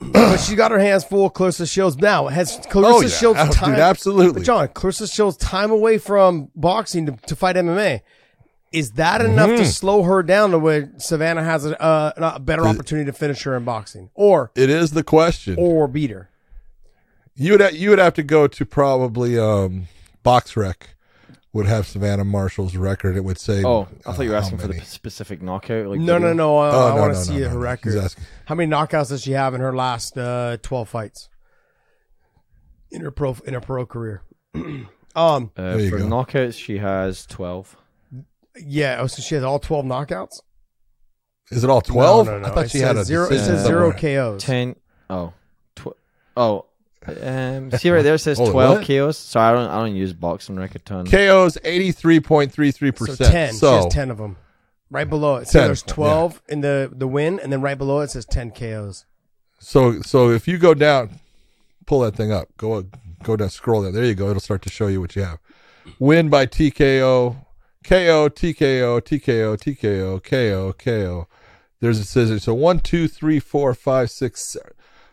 but she got her hands full. Clarissa Shields now has oh, Clarissa Oh, yeah. Shields Oh, dude, time. absolutely. But John, Clarissa Shields time away from boxing to, to fight MMA. Is that enough to Mhm. slow her down to where Savannah has a, uh, a better opportunity to finish her in boxing, or It is the question. or beat her? You would ha- you would have to go to probably um, BoxRec would have Savannah Marshall's record. It would say. Oh, I thought you were uh, asking how for the specific knockout. Like no, no, video. no. I, Oh, I no, want no, to see no, her no, no. record. How many knockouts does she have in her last uh, twelve fights in her pro in her pro career? [clears throat] um, Uh, for knockouts, she has 12. Yeah. Oh, so she has all twelve knockouts. Is it all twelve? No, no, no. I thought It she had a zero. It says zero. KOs. 10. Oh. Tw- oh. Um, see right there it says Hold on, 12 what? KOs. Sorry, I don't I don't use boxing record a ton. KOs 83.33%. So percent. ten. she has ten of them. Right below it. So 10, there's twelve in the the win, and then right below it says ten KOs. So so if you go down, pull that thing up. Go go down, scroll down. There you go. It'll start to show you what you have. Win by TKO, KO, TKO, TKO, TKO, KO, KO. There's a scissors. So one, two, three, four, five, six.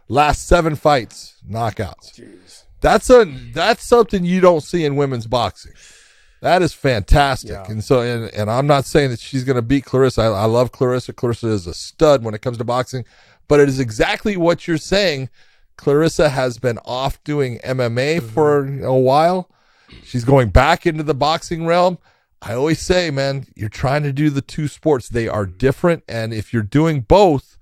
Last seven fights, knockouts. That's a that's something you don't see in women's boxing. That is fantastic. And so, and, and I'm not saying that she's going to beat Clarissa. I, I love Clarissa. Clarissa is a stud when it comes to boxing, but it is exactly what you're saying. Clarissa has been off doing MMA mm-hmm. for a while. She's going back into the boxing realm. I always say, man, you're trying to do the two sports. They are different. And if you're doing both,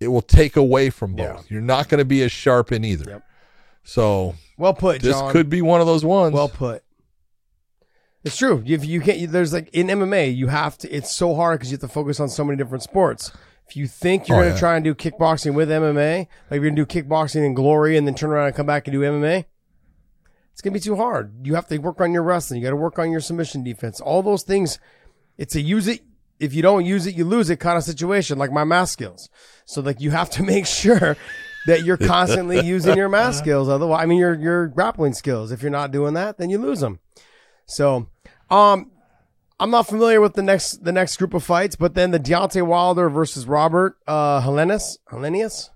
it will take away from both. You're not going to be as sharp in either. So Well put, this John. could be one of those ones. Well put. It's true. If you can't, there's like in MMA, you have to. It's so hard because you have to focus on so many different sports. If you think you're Oh, going to yeah. try and do kickboxing with MMA, like you're going to do kickboxing and glory, and then turn around and come back and do MMA, it's going to be too hard. You have to work on your wrestling. You got to work on your submission defense. All those things. It's a use it. If you don't use it, you lose it kind of situation, like my math skills. So like you have to [laughs] make sure that you're constantly using your math skills. Otherwise, I mean your your grappling skills. If you're not doing that, then you lose them. So, um, I'm not familiar with the next the next group of fights, but then the Deontay Wilder versus Robert uh Helenius Helenius.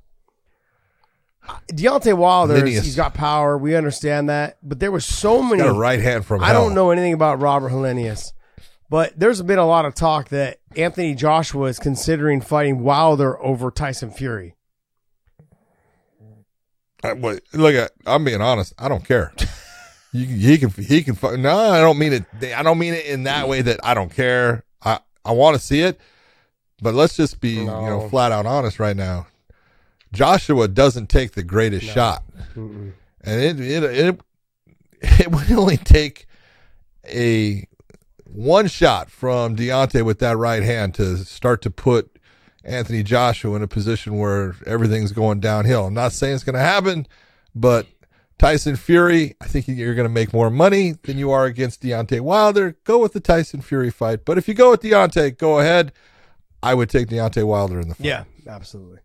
Deontay Wilder, he's got power. We understand that, but there was so many. got a right hand from I hell. don't know anything about Robert Helenius, but there's been a lot of talk that Anthony Joshua is considering fighting Wilder over Tyson Fury. I, look at I'm being honest. I don't care. You, he can he can no. I don't mean it. I don't mean it in that way that I don't care. I I want to see it, but let's just be you know flat out honest right now. Joshua doesn't take the greatest shot, and it it it [laughs] it would only take a one shot from Deontay with that right hand to start to put Anthony Joshua in a position where everything's going downhill. I'm not saying it's going to happen, but Tyson Fury, I think you're going to make more money than you are against Deontay Wilder. Go with the Tyson Fury fight. But if you go with Deontay, go ahead. I would take Deontay Wilder in the fight. Yeah, absolutely.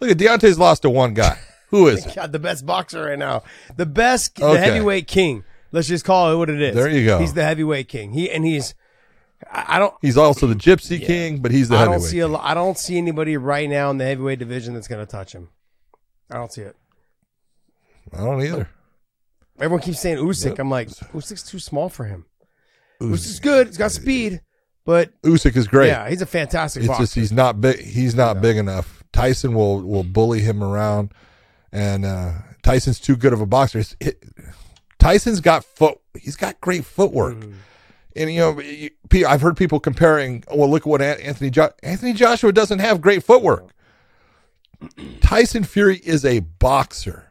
Look at Deontay's lost to one guy. Who [laughs] is it? God, the best boxer right now, the best, the heavyweight king. Let's just call it what it is. There you go. He's the heavyweight king. He and he's. I I don't. He's also the Gypsy King, but he's the heavyweight. I don't see a. lo- don't see anybody right now in the heavyweight division that's going to touch him. I don't see it. I don't either. Everyone keeps saying Usyk. Yep. I'm like, Usyk's too small for him. Usyk's good. He's got speed, but Usyk is great. Yeah, he's a fantastic It's boxer. just he's not big. He's not big enough. Tyson will will bully him around, and uh, Tyson's too good of a boxer. It- Tyson's got foot. He's got great footwork, Mm. and you know, you- I've heard people comparing. Well, look at what Anthony jo- Anthony Joshua doesn't have great footwork. [clears throat] Tyson Fury is a boxer.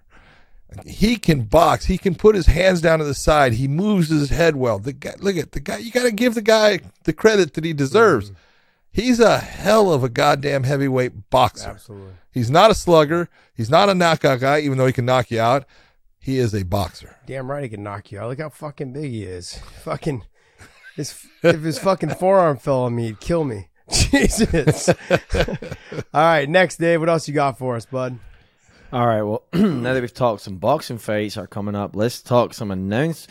He can box. He can put his hands down to the side. He moves his head well. The guy, look at the guy. You got to give the guy the credit that he deserves. He's a hell of a goddamn heavyweight boxer. Absolutely. He's not a slugger. He's not a knockout guy, even though he can knock you out. He is a boxer. Damn right he can knock you out. Look how fucking big he is. [laughs] Fucking, his, if his fucking forearm fell on me, he'd kill me. [laughs] Jesus. [laughs] All right, next, Dave. What else you got for us, bud? All right. Well, [clears throat] now that we've talked some boxing fights are coming up, let's talk some announced.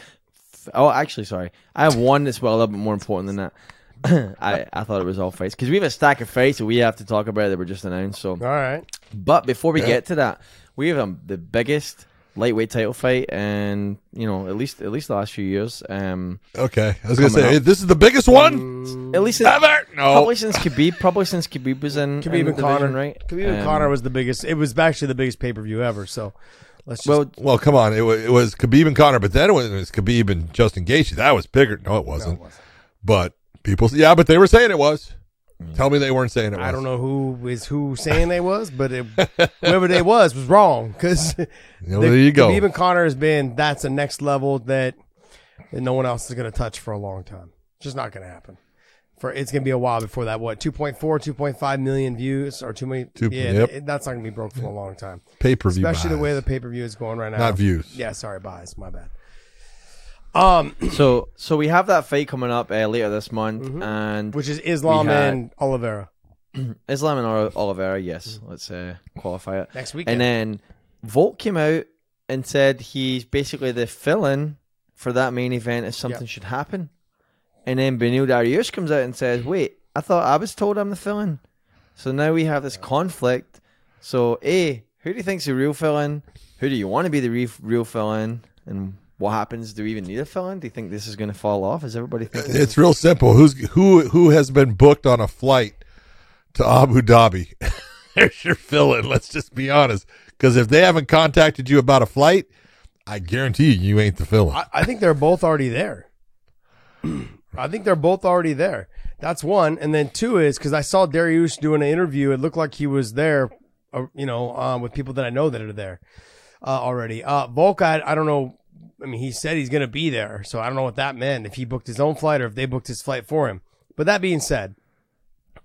Oh, actually, sorry. I have one that's well a little bit more important than that. [coughs] I, I thought it was all fights because we have a stack of fights that we have to talk about that were just announced. So, all right. But before we Yeah. get to that, we have um, the biggest lightweight title fight, and you know, at least at least the last few years. Um, Okay, I was gonna say up. this is the biggest one. At least Ever? No. Probably since Khabib. Probably since Khabib was in. Khabib in and Conor, division, right? Khabib and Um, Conor was the biggest. It was actually the biggest pay per view ever. So let's just. Well, well, come on. It was, it was Khabib and Conor, but then it was, it was Khabib and Justin Gaethje. That was bigger. No, it wasn't. But people, yeah, but they were saying it was. Mm. Tell me they weren't saying it was. I don't know who is who saying they was, but it, whoever they was was wrong because [laughs] there you go. And Conor has been that's a next level that, that no one else is going to touch for a long time. It's just not going to happen. For it's going to be a while before that. What 2.4, 2.5 million views or too many? Two- yeah, yep. it- that's not going to be broke for a long time. Pay-per-view especially the way the pay per view is going right now. Not views. Yeah, sorry, buys. My bad. Um, [clears throat] so so we have that fight coming up uh, later this month, and Mm-hmm. which is Islam had- and Oliveira. [clears throat] Islam and Ol- Oliveira, yes. Let's uh, qualify it Next week. And then Volk came out and said he's basically the fill-in for that main event if something Yep. should happen. And then Beneil Dariush comes out and says, "Wait, I thought I was told I'm the fill-in." So now we have this conflict. So, A, who do you think's the real fill-in? Who do you want to be the re- real fill-in? And what happens? Do we even need a fill-in? Do you think this is going to fall off? Is everybody thinking? It's real simple. Who's who? Who has been booked on a flight to Abu Dhabi? [laughs] There's your fill-in. Let's just be honest. Because if they haven't contacted you about a flight, I guarantee you, you ain't the fill-in. I, I think they're both already there. I think they're both already there. That's one, and then two is because I saw Dariush doing an interview. It looked like he was there uh, you know, um, with people that I know that are there uh, already. Uh, Volk, I, I don't know. I mean, he said he's going to be there, so I don't know what that meant. If he booked his own flight or if they booked his flight for him. But that being said,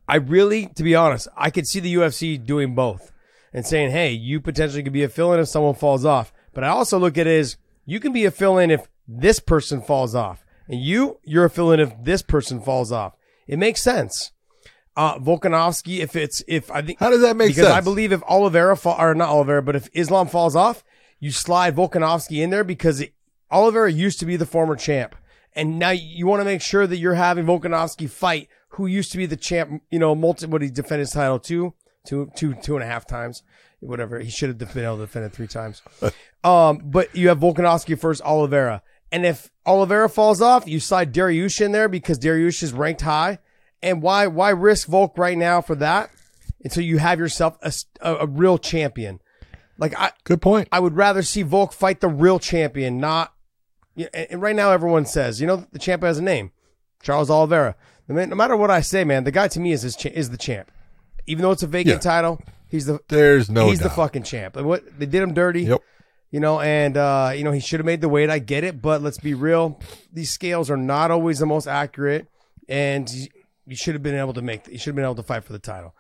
I really, to be honest, I could see the UFC doing both and saying, "Hey, you potentially could be a fill-in if someone falls off." But I also look at it as you can be a fill-in if this person falls off, and you, you're a fill-in if this person falls off. It makes sense. Uh, Volkanovski, if it's if I think How does that make because I believe if Oliveira fall or not Oliveira, but if Islam falls off, you slide Volkanovski in there because it, Oliveira used to be the former champ, and now you want to make sure that you're having Volkanovski fight who used to be the champ. You know, multi what he defended his title two, two, two, two and a half times, whatever. He should have been able to defend it three times. [laughs] um, but you have Volkanovski first, Oliveira, and if Oliveira falls off, you slide Dariush in there because Dariush is ranked high. And why why risk Volk right now for that until you have yourself a real champion? Like I good point. I would rather see Volk fight the real champion, not. Yeah, and right now everyone says, you know, the champ has a name, Charles Oliveira. No matter what I say, man, the guy to me is his cha- is the champ. Even though it's a vacant Yeah. title, he's the There's no he's the fucking champ. And what they did him dirty. Yep. You know, and uh, you know he should have made the weight. I get it, but let's be real; these scales are not always the most accurate, and you, should have been able to make. You should have been able to fight for the title.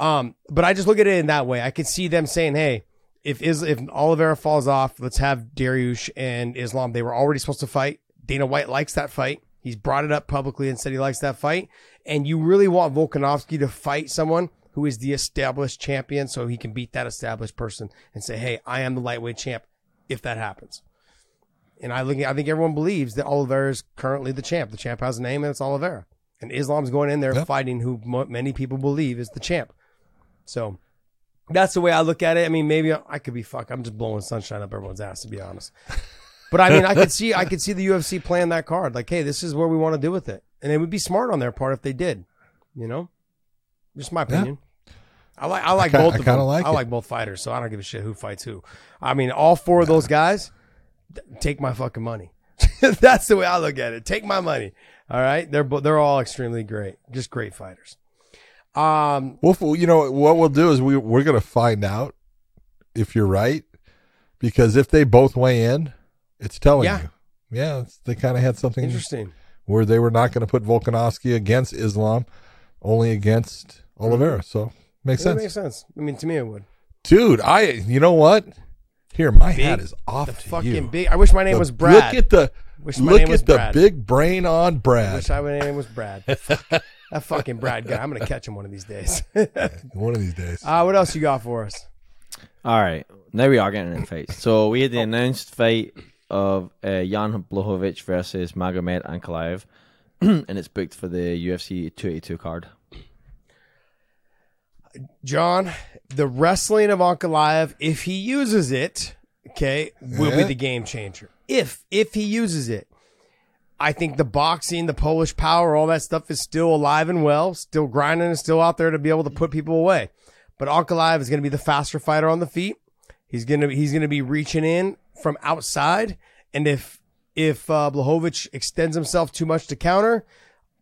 Um, but I just look at it in that way. I could see them saying, "Hey, if is if Oliveira falls off, let's have Dariush and Islam. They were already supposed to fight. Dana White likes that fight. He's brought it up publicly and said he likes that fight. And you really want Volkanovski to fight someone who is the established champion, so he can beat that established person and say, "Hey, I am the lightweight champ." If that happens. And I think I think everyone believes that Oliveira is currently the champ. The champ has a name, and it's Oliveira. And Islam's going in there fighting who many people believe is the champ. So that's the way I look at it. I mean, maybe I, I could be fuck. I'm just blowing sunshine up everyone's ass, to be honest. But I mean, I could see I could see the UFC playing that card. Like, hey, this is where we want to do with it, and it would be smart on their part if they did. You know, just my opinion. I like I like ki- both I of kinda them. like I it. like both fighters, so I don't give a shit who fights who. I mean, all four of those guys take my fucking money. [laughs] That's the way I look at it. Take my money. All right, they're they're all extremely great, just great fighters. Um, Well, you know what we'll do is we we're gonna find out if you're right, because if they both weigh in, it's telling Yeah. you. Yeah, it's, they kind of had something Interesting. where they were not going to put Volkanovski against Islam, only against Oliveira. So makes it sense, makes sense. I mean, to me, it would. dude. I you know what? Here, my Big- hat is off the to fucking you. big- I wish my name The- was Brad. Look at the Wish my look name was at the big brain on Brad. I wish my name was Brad. [laughs] Fuck. that fucking Brad guy. I'm gonna catch him one of these days. [laughs] One of these days. Uh, what else you got for us? All right, now we are getting in fights. So we had the announced fight of uh, Jan Blachowicz versus Magomed Ankalaev, [clears throat] and it's booked for the UFC 282 card. John, the wrestling of Ankalaev, if he uses it, okay, will be the game changer. If if he uses it, I think the boxing, the Polish power, all that stuff is still alive and well, still grinding and still out there to be able to put people away. But Ankalaev is going to be the faster fighter on the feet. He's gonna he's gonna be reaching in from outside, and if if uh, Blachowicz extends himself too much to counter,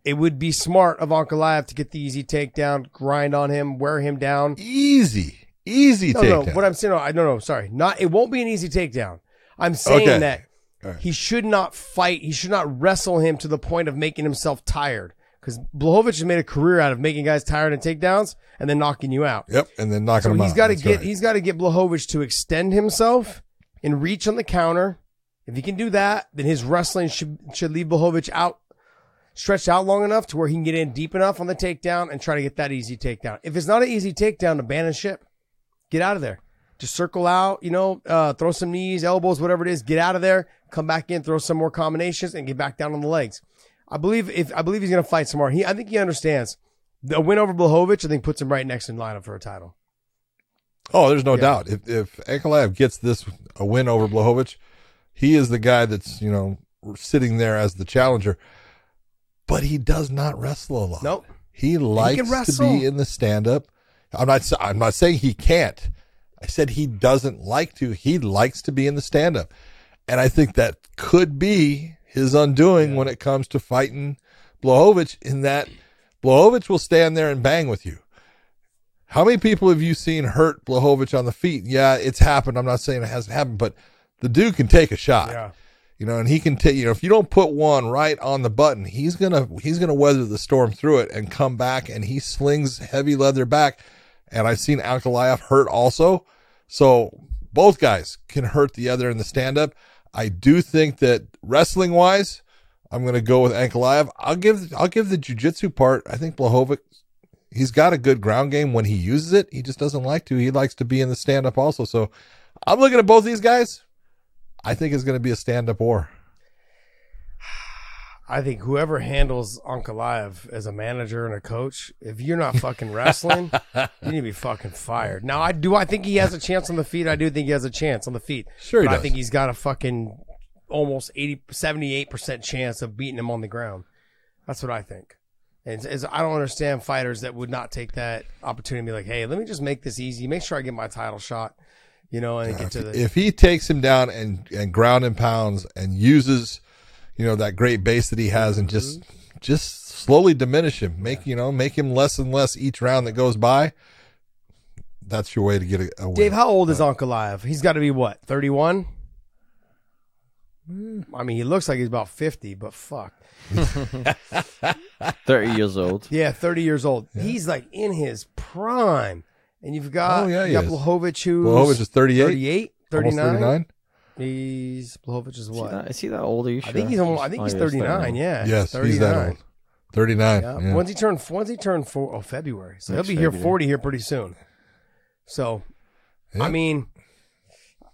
it would be smart of Ankalaev to get the easy takedown, grind on him, wear him down. Easy, easy No, no. What I'm saying, no, I no, no. Sorry, not. It won't be an easy takedown. I'm saying Okay. that right. he should not fight. He should not wrestle him to the point of making himself tired. Because Blachowicz has made a career out of making guys tired in takedowns and then knocking you out. Yep, and then knocking So him he's out. got to That's get right. he's got to get Blachowicz to extend himself and reach on the counter. If he can do that, then his wrestling should should leave Blachowicz out stretched out long enough to where he can get in deep enough on the takedown and try to get that easy takedown. If it's not an easy takedown, abandon ship. Get out of there. Just circle out, you know, uh, throw some knees, elbows, whatever it is. Get out of there. Come back in, throw some more combinations, and get back down on the legs. I believe if I believe he's going to fight smart. He, I think he understands. The win over Blachowicz, I think, puts him right next in line up for a title. Oh, there's no Yeah. doubt. If if Ankalaev gets this a win over Blachowicz, he is the guy that's you know sitting there as the challenger. But he does not wrestle a lot. Nope. He likes to be in the stand up. I'm not. I'm not saying he can't. I said he doesn't like to. He likes to be in the stand up, and I think that could be his undoing when it comes to fighting Blachowicz. In that Blachowicz will stand there and bang with you. How many people have you seen hurt Blachowicz on the feet? Yeah, it's happened. I'm not saying it hasn't happened, but the dude can take a shot. Yeah. You know, and he can take. You know, if you don't put one right on the button, he's gonna he's gonna weather the storm through it and come back. And he slings heavy leather back. And I've seen Ankalaev hurt also. So both guys can hurt the other in the stand up. I do think that wrestling wise, I'm gonna go with Ankalaev. I'll give I'll give the jujitsu part. I think Blachowicz he's got a good ground game when he uses it. He just doesn't like to. He likes to be in the stand up also. So I'm looking at both these guys. I think it's going to be a stand up war. I think whoever handles Ankalaev as a manager and a coach, if you're not fucking wrestling, [laughs] you need to be fucking fired. Now, I do. I think he has a chance on the feet. I do think he has a chance on the feet. Sure I think he's got a fucking almost 80, 78 percent chance of beating him on the ground. That's what I think. And it's, it's- I don't understand fighters that would not take that opportunity and be like, "Hey, let me just make this easy. Make sure I get my title shot." You know, and get to the If he takes him down and, and ground and pounds and uses, you know, that great base that he has and just mm-hmm. just slowly diminish him, make you know, make him less and less each round that goes by. That's your way to get a, a win. Dave, how old is Ankalaev? He's got to be what, 31? Hmm. I mean, he looks like he's about 50, but fuck. [laughs] 30 years old. Yeah, 30 years old. He's like in his prime. And you've got, Oh, yeah, you got he is. Blachowicz who's Blachowicz is 38? 38, Almost 39. 39? He's, Blachowicz is what? that- is he that old? Are you I think he's almost, I think he's he's 39, yeah. Yes, he's that 39. old. 39. Yeah. yeah. Once he turned, once he turned four, oh, February. So Next he'll be here 40 here pretty soon. So, I mean,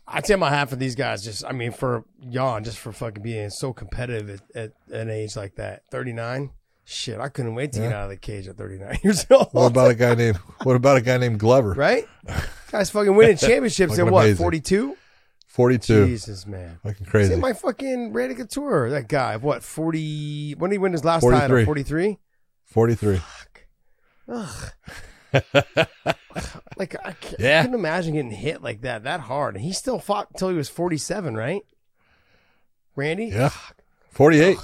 I tell my half of these guys just, I mean, for Jan, just for fucking being so competitive at, at an age like that, 39. Shit, I couldn't wait to get out of the cage at 39 [laughs] years old. What about a guy named What about a guy named Glover? right? Guys fucking winning [laughs] championships at Fucking what, amazing. 42? 42. Jesus, man. Fucking crazy. See my fucking Randy Couture, that guy, what, 40, when did he win his last title? 43. 43? 43. Ugh. [laughs] like I, can't, Yeah. I couldn't imagine getting hit like that that hard, and he still fought until he was forty seven, right? Randy, Yeah. 48.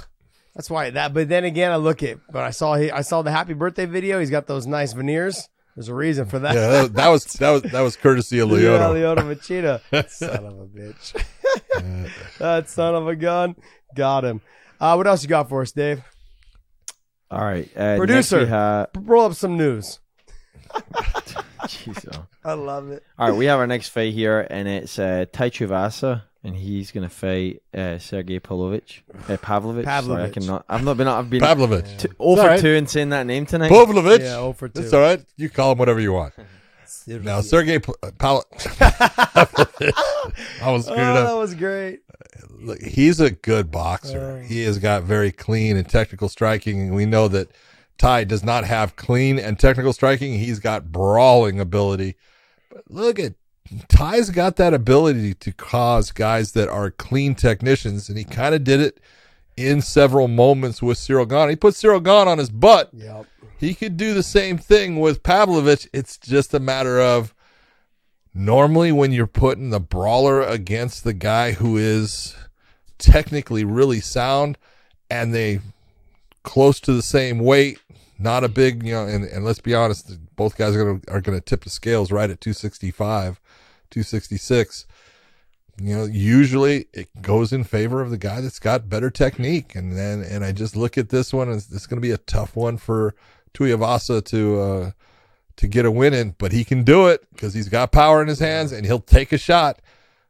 that's why that. But then again, I look at, but I saw he, I saw the happy birthday video. He's got those nice veneers. There's a reason for that. Yeah, that, that was that was that was courtesy of [laughs] Yeah, Leono. Leona Machida. [laughs] Son of a bitch. [laughs] that son of a gun. Got him. Uh, what else you got for us, Dave? All right. Uh, Producer, have, roll up some news. Jeez, oh. I love it. All right, we have our next fight here, and it's uh, Tai Tuivasa, and he's going to fight uh, Sergey Pavlovich. Uh, Pavlovich. Sorry, I Pavlovich. cannot. I've not been. I've been Pavlovich. Two, It's oh for all right. two in saying that name tonight. Pavlovich. Yeah, oh for That's two. all right. You call him whatever you want. [laughs] Now, Sergey P- uh, Pal- [laughs] I was screwed Oh, up. that was great. Look, he's a good boxer. Uh. he has got very clean and technical striking, and we know that Ty does not have clean and technical striking. He's got brawling ability. But look at Ty's got that ability to cause guys that are clean technicians, and he kind of did it in several moments with Ciryl Gane. He put Ciryl Gane on his butt. Yep. He could do the same thing with Pavlovich. It's just a matter of normally when you're putting the brawler against the guy who is technically really sound and they close to the same weight, not a big, you know, and, and let's be honest, both guys are gonna are gonna tip the scales right at 265, 266. You know, usually it goes in favor of the guy that's got better technique. And then and I just look at this one and it's, it's gonna be a tough one for Tuivasa to uh to get a win in, but he can do it because he's got power in his hands and he'll take a shot.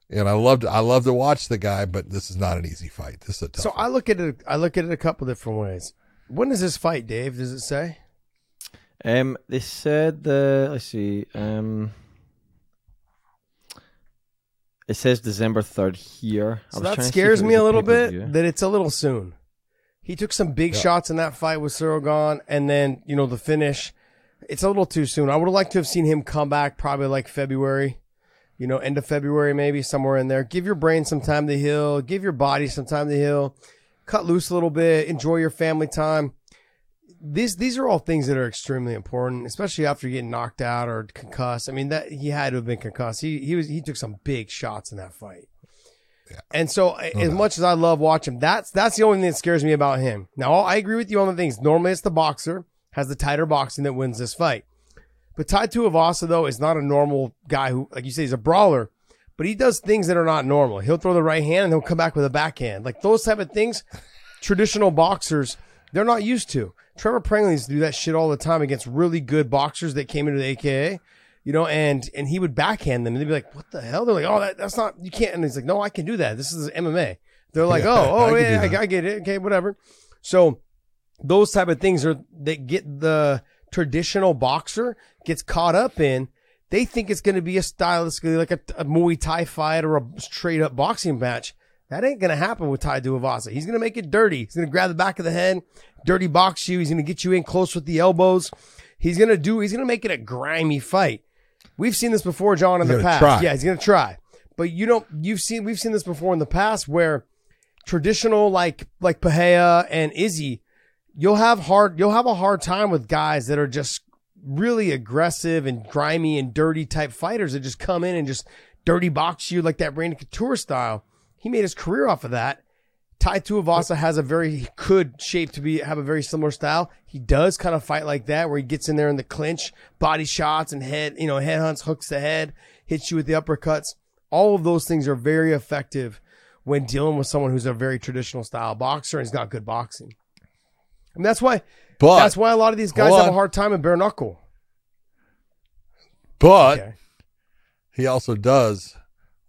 And I love to, I love to watch the guy, but this is not an easy fight. This is a tough. So I look at it. I look at it a couple different ways. When is this fight, Dave? Does it say? Um, they said the. Let's see. Um, it says December third here. I So was that trying to see if scares me a little pay-per-view. bit that it's a little soon. He took some big Yeah. shots in that fight with Ciryl Gane, and then you know the finish. It's a little too soon. I would have liked to have seen him come back probably like February, you know, end of February maybe somewhere in there. Give your brain some time to heal. Give your body some time to heal. Cut loose a little bit. Enjoy your family time. These these are all things that are extremely important, especially after getting knocked out or concussed. I mean that he had to have been concussed. He he was he took some big shots in that fight. Yeah. And so, as much as I love watching, that's that's the only thing that scares me about him. Now, I agree with you on the things. Normally, it's the boxer has the tighter boxing that wins this fight, But Tai Tuivasa though is not a normal guy who, like you say, he's a brawler, but he does things that are not normal. He'll throw the right hand and he'll come back with a backhand, like those type of things. Traditional boxers, they're not used to. Trevor Prangley used to do that shit all the time against really good boxers that came into the AKA, you know, and and he would backhand them, and they'd be like, "What the hell?" They're like, "Oh, that, that's not you can't." And he's like, "No, I can do that. This is MMA." They're like, Yeah, "Oh, oh [laughs] can yeah, I, I get it. Okay, whatever." So those type of things are that get the traditional boxer gets caught up in. They think it's going to be a style that's going to be like a, a Muay Thai fight or a straight up boxing match. That ain't going to happen with Tai Tuivasa. He's going to make it dirty. He's going to grab the back of the head, dirty box you. He's going to get you in close with the elbows. He's going to do, he's going to make it a grimy fight. We've seen this before, John, in He's the past. try. Yeah, he's going to try. But you don't, you've seen, we've seen this before in the past where traditional like, like Pahea and Izzy, you'll have hard, you'll have a hard time with guys that are just really aggressive and grimy and dirty type fighters that just come in and just dirty box you like that Brandon Couture style. He made his career off of that. Tai Tuivasa has a very could shape to be have a very similar style. He does kind of fight like that, where he gets in there in the clinch, body shots and head, you know, head hunts, hooks the head, hits you with the uppercuts. All of those things are very effective when dealing with someone who's a very traditional style boxer and has got good boxing. And that's why But- that's why a lot of these guys have a hard time in bare knuckle. But Okay. he also does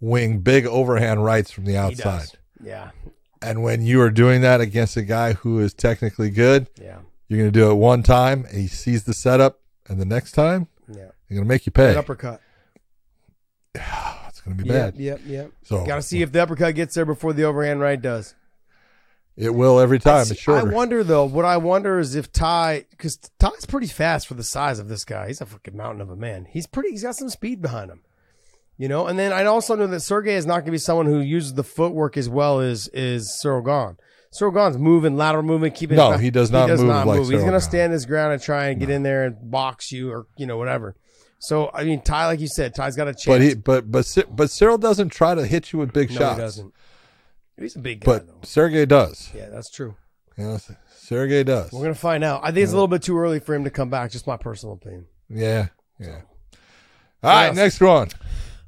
wing big overhand rights from the He outside. does. Yeah. And when you are doing that against a guy who is technically good, Yeah. you're going to do it one time and he sees the setup, and the next time, Yeah. you're going to make you pay. That uppercut. [sighs] It's going to be Yep, bad. yep, yep. So Got to see if the uppercut gets there before the overhand right does. It will every time. It's shorter. I wonder though. What I wonder is if Ty, because Ty's pretty fast for the size of this guy. He's a fucking mountain of a man. He's pretty. He's got some speed behind him. You know, and then I also know that Sergey is not going to be someone who uses the footwork as well as is Ciryl Gane. Ciryl Gane's moving, lateral movement, keeping. No, his- he does not move like He's going to stand his ground and try and get in there and box you or you know whatever. So I mean, Ty, like you said, Ty's got a chance. but he, but but but Ciryl doesn't try to hit you with big no, shots. he doesn't. He's a big guy. But Sergey does. Yeah, that's true. You know, Sergey does. We're gonna find out. I think it's a little bit too early for him to come back. Just my personal opinion. Yeah, yeah. All right, else? next one.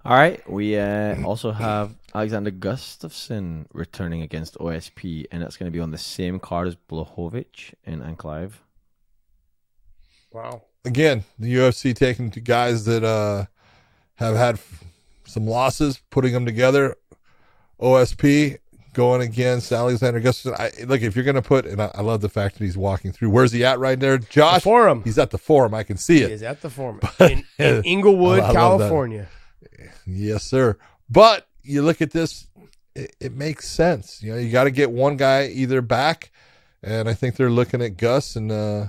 All right, we uh, also have Alexander Gustafsson returning against OSP, and it's going to be on the same card as Blachowicz and Ankalaev. Wow. Again, the UFC taking two guys that uh, have had some losses, putting them together. OSP going against Alexander Gustafsson. I, look, if you're going to put, and I, I love the fact that he's walking through. Where's he at right there, Josh? forum. He's at the forum. I can see He it. is at the forum [laughs] in, in [laughs] Inglewood, I. California. Yes, sir. But you look at this, it, it makes sense. You know, you got to get one guy either back, and I think they're looking at Gus and uh,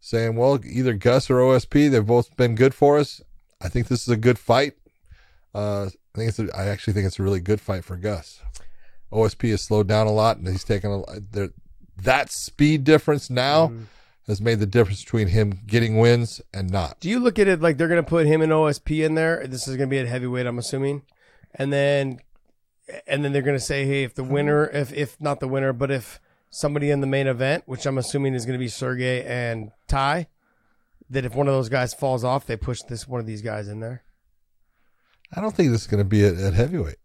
saying, well, either Gus or OSP. They've both been good for us. I think this is a good fight. Uh, I think it's. A, I actually think it's a really good fight for Gus. OSP has slowed down a lot, and he's taken a. That speed difference now Mm-hmm. has made the difference between him getting wins and not. Do you look at it like they're going to put him and OSP in there? This is going to be at heavyweight, I'm assuming, and then and then they're going to say, hey, if the winner, if if not the winner, but if somebody in the main event, which I'm assuming is going to be Sergey and Ty, that if one of those guys falls off, they push this one of these guys in there. I don't think this is going to be at, at heavyweight.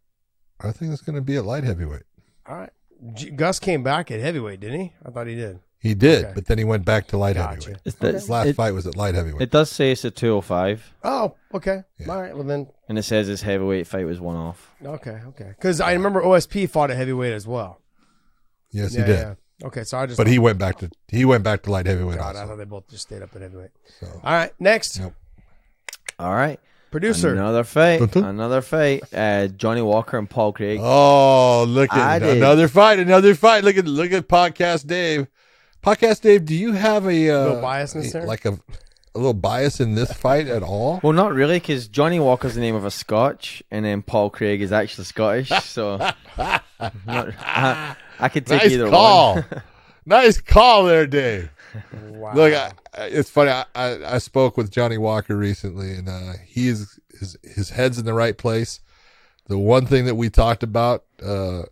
I think it's going to be at light heavyweight. All right. G- Gus came back at heavyweight, didn't he? I thought he did. He did, Okay. but then he went back to light Gotcha. heavyweight. It's His last it- fight was at light heavyweight. It does say it's a 205, Oh, okay. All right. Well then, and it says his heavyweight fight was one off. okay, okay. Because I remember OSP fought at heavyweight as well. yes, Yeah, he did. yeah. Okay, so I just But he went back to he went back to light heavyweight. God, I thought they both just stayed up at heavyweight. All right, next Yep. All right, producer. another fight, another fight. Uh, Johnny Walker and Paul Craig. Oh, look I at did. another fight, another fight. Look at look at podcast Dave. Podcast Dave, do you have a uh, Little biasness a- there? like a a little bias in this fight at all? Well, not really, because Johnny Walker's the name of a Scotch, and then Paul Craig is actually Scottish. So [laughs] not, I, I could take nice either call. one. [laughs] nice call there, Dave. Wow. Look, I, it's funny. I, I, I spoke with Johnny Walker recently, and uh, he is his his head's in the right place. The one thing that we talked about, uh,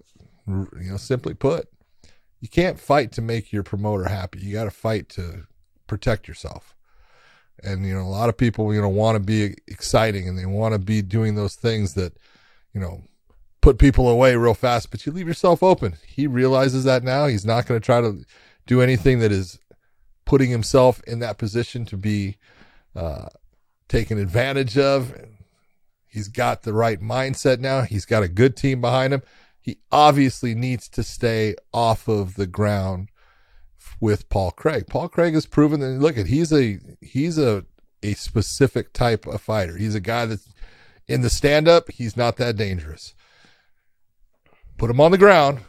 you know, simply put, you can't fight to make your promoter happy. You got to fight to protect yourself. And you know, a lot of people, you know, want to be exciting and they want to be doing those things that, you know, put people away real fast, but you leave yourself open. He realizes that now. He's not going to try to do anything that is putting himself in that position to be uh, taken advantage of. He's got the right mindset now. He's got a good team behind him. He obviously needs to stay off of the ground with Paul Craig. Paul Craig has proven that look at he's a he's a a specific type of fighter. He's a guy that's in the stand up, he's not that dangerous. Put him on the ground.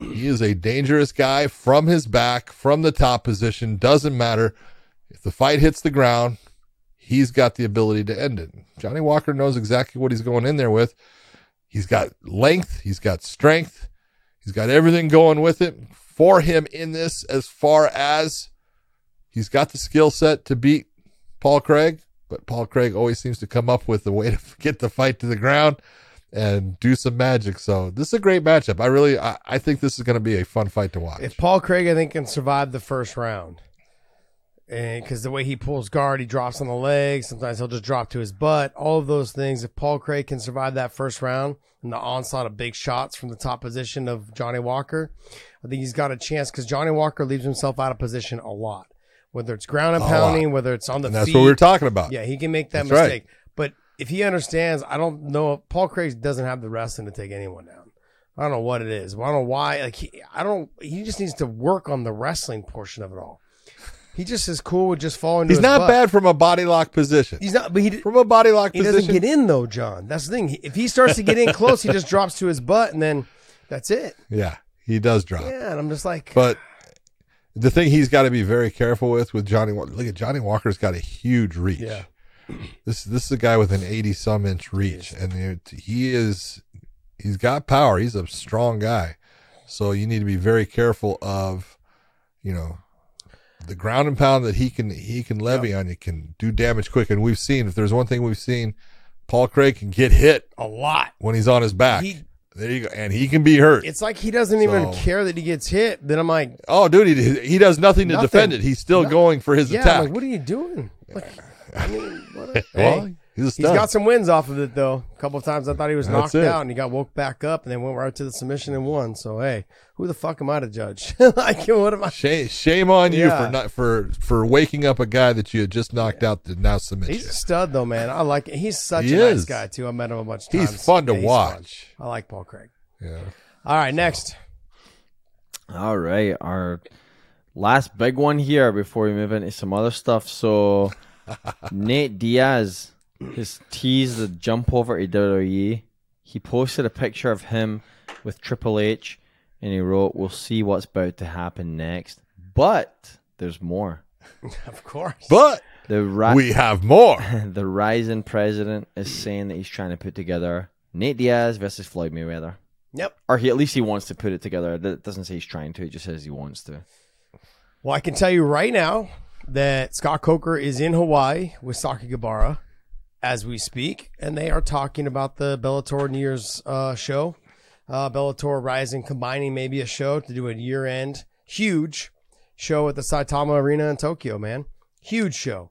He is a dangerous guy from his back, from the top position. Doesn't matter. If the fight hits the ground, he's got the ability to end it. Johnny Walker knows exactly what he's going in there with. He's got length, he's got strength, he's got everything going with it for him in this as far as he's got the skill set to beat Paul Craig, but Paul Craig always seems to come up with a way to [laughs] get the fight to the ground and do some magic. So this is a great matchup. I really, I, I think this is going to be a fun fight to watch. If Paul Craig, I think, can survive the first round, and because the way he pulls guard, he drops on the legs. Sometimes he'll just drop to his butt. All of those things. If Paul Craig can survive that first round and the onslaught of big shots from the top position of Johnny Walker, I think he's got a chance because Johnny Walker leaves himself out of position a lot. Whether it's ground and pounding, whether it's on the And that's feet. what we were talking about. Yeah, he can make that That's mistake. But if he understands, I don't know. If Paul Craig doesn't have the wrestling to take anyone down. I don't know what it is. I don't know why. Like he, I don't. He just needs to work on the wrestling portion of it all. He just is cool with just falling. He's not butt. bad from a body lock position. He's not, but he from a body lock he position. doesn't get in though, John. That's the thing. If he starts to get in close, he just [laughs] drops to his butt, and then that's it. Yeah, he does drop. Yeah, and I'm just like, But the thing he's got to be very careful with with Johnny Look at Johnny Walker's got a huge reach. Yeah. This this is a guy with an eighty some inch reach, and it- he is he's got power. He's a strong guy, so you need to be very careful of, you know, the ground and pound that he can he can levy on you can do damage quick. And we've seen if there's one thing we've seen, Paul Craig can get hit a lot when he's on his back. He- there you go, and he can be hurt. it's like he doesn't even care that he gets hit. Then I'm like, Oh, dude, he, he does nothing to defend it. He's still No- going for his yeah, I'm attack. like, what are you doing? Like, I mean, [laughs] what a, Well, hey, he's a he's stud. got some wins off of it though. A couple of times I thought he was knocked out and he got woke back up and then went right to the submission and won. So hey, who the fuck am I to judge? [laughs] like, what am I? Shame, shame on you for not for for waking up a guy that you had just knocked out to now submit He's you. a stud though, man. I like it. He's such He a nice guy too. I met him a bunch of times. He's fun to Yeah, watch. fun. I like Paul Craig. Yeah. All right, next. All right, our last big one here before we move into some other stuff. So, Nate Diaz has teased the jump over to WWE. He posted a picture of him with Triple H, and he wrote, "We'll see what's about to happen next." But there's more. [laughs] of course. But the ri- we have more. [laughs] the RIZIN president is saying that he's trying to put together Nate Diaz versus Floyd Mayweather. Yep. Or he at least he wants to put it together. It doesn't say he's trying to. It just says he wants to. Well, I can tell you right now that Scott Coker is in Hawaii with Sakakibara as we speak, and they are talking about the Bellator New Year's uh, show. Uh, Bellator RIZIN combining maybe a show to do a year end huge show at the Saitama Arena in Tokyo, man. Huge show.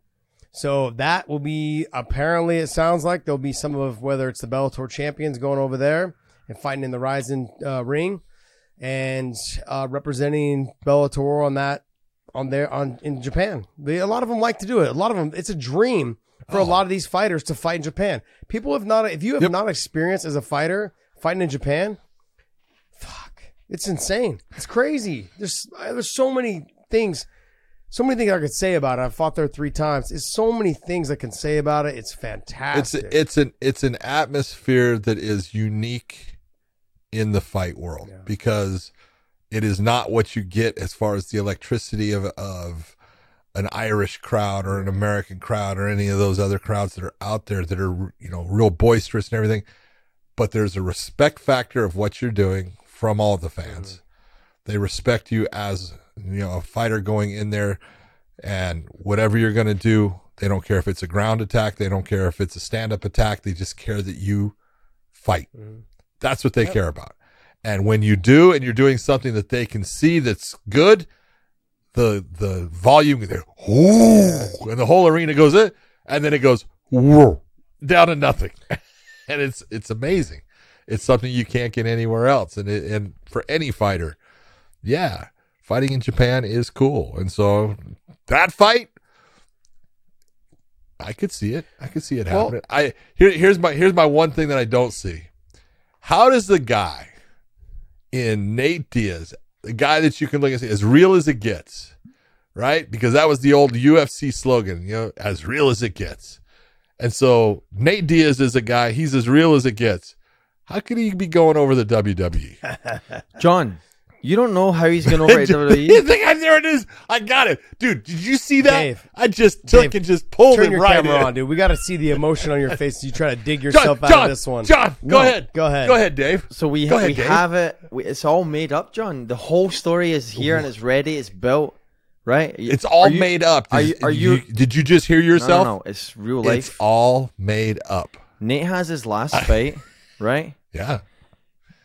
So that will be apparently it sounds like there'll be some of whether it's the Bellator champions going over there and fighting in the RIZIN uh, ring and uh, representing Bellator on that on there on in Japan. They, a lot of them like to do it. A lot of them, it's a dream for a oh. lot of these fighters to fight in Japan. People have not, if you have not experienced as a fighter fighting in Japan, fuck, it's insane. It's crazy. There's uh, there's so many things. So many things I could say about it. I've fought there three times. It's so many things I can say about it. It's It's fantastic. it's it's an it's an atmosphere that is unique in the fight world because it is not what you get as far as the electricity of of an Irish crowd or an American crowd or any of those other crowds that are out there that are you know real boisterous and everything. But there's a respect factor of what you're doing from all the fans. Mm-hmm. They respect you as you know a fighter going in there and whatever you're going to do they don't care if it's a ground attack they don't care if it's a stand-up attack they just care that you fight. Mm-hmm. That's what they care about and when you do and you're doing something that they can see that's good the the volume, there, ooh, and the whole arena goes in, and then it goes whoa, down to nothing, [laughs] and it's it's amazing. It's something you can't get anywhere else, and it, and for any fighter, yeah, fighting in Japan is cool, and so that fight. I could see it. I could see it Well- I here here's my here's my one thing that I don't see. How does the guy in Nate Diaz, the guy that you can look say as real as it gets, right? Because that was the old UFC slogan, you know, as real as it gets. And so Nate Diaz is a guy, he's as real as it gets. How could he be going over the? WWE? [laughs] John, you don't know how he's gonna [laughs] over at E. WWE. there it is. I got it. Dude, did you see that? Dave. I just took Dave, and just pulled Turn it your right camera in. on, dude. We got to see the emotion on your face as you try to dig John, yourself out John, of this one. John, go No, ahead. Go ahead. Go ahead, Dave. So we, ha- ahead, we Dave. have it. We, it's all made up, John. The whole story is here and it's ready. It's built, right? It's all you- made up. Are you? Are did you? Did you just hear No, no, yourself? No, it's real life. It's all made up. Nate has his last fight, [laughs] right? Yeah.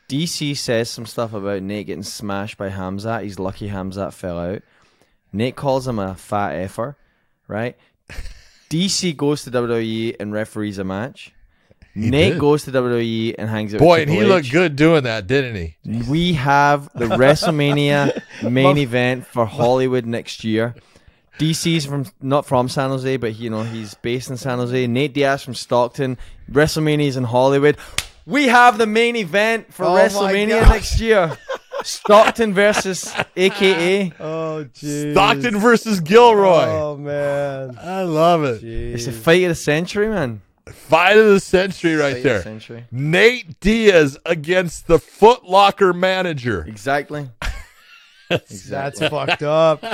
DC says some stuff about Nate getting smashed by Hamzat. He's lucky Hamzat fell out. Nate calls him a fat effer, right? [laughs] DC goes to WWE and referees a match. Nate did. goes to WWE and hangs out. Boy, and he Triple looked good doing that, didn't he? We have the WrestleMania main event for Hollywood next year. DC's from not from San Jose, but you know he's based in San Jose. Nate Diaz from Stockton. WrestleMania's in Hollywood. We have the main event for Oh WrestleMania next year. Stockton versus [laughs] AKA. Oh, jeez. Stockton versus Gilroy. Oh, man. I love it. It's a fight of the century, man. Fight of the century right Fight of the there. century. Nate Diaz against the Foot Locker manager. Exactly. [laughs] [laughs] That's fucked up.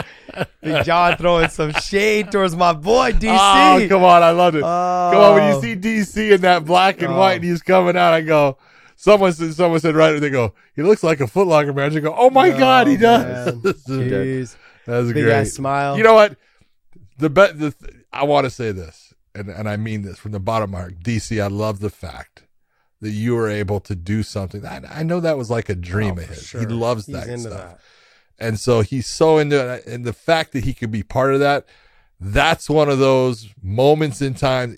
Big John throwing some shade towards my boy DC. Oh, come on. I love it. Come on. When you Oh. see DC in that black and Oh. white and oh. he's coming out, I go, someone said, someone said right, they go, he looks like a Footlocker manager. I go, oh my Oh, God, he does. [laughs] Jeez. That was Big great. ass smile. You know what? The bet. The th- I want to say this, and and I mean this from the bottom of my heart. DC, I love the fact that you were able to do something. I, I know that was like a dream Oh, of his. sure. He loves He's that into stuff, that. And so he's so into it. And the fact that he could be part of that, that's one of those moments in time,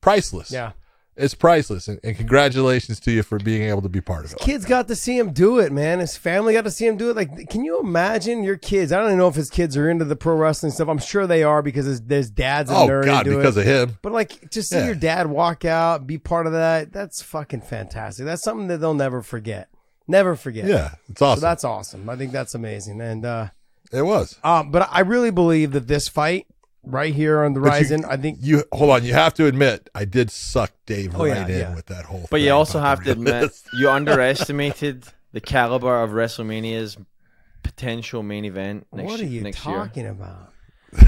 priceless. Yeah. It's priceless, and, and congratulations to you for being able to be part of it. Kids got to see him do it, man. His family got to see him do it. Like, can you imagine your kids? I don't even know if his kids are into the pro wrestling stuff. I'm sure they are because his, his dad's a Oh, nerd. God, because it. of him. But like, just see Yeah. your dad walk out, be part of that. That's fucking fantastic. That's something that they'll never forget. Never forget. Yeah, it's awesome. So that's awesome. I think that's amazing. And uh It was. um, but I really believe that this fight right here on the But you- horizon, I think you hold on. You have to admit, I did suck Dave Oh, yeah, right in yeah. with that whole. But you also have to admit [laughs] you underestimated the caliber of WrestleMania's potential main event next, year. what are you next year. talking about?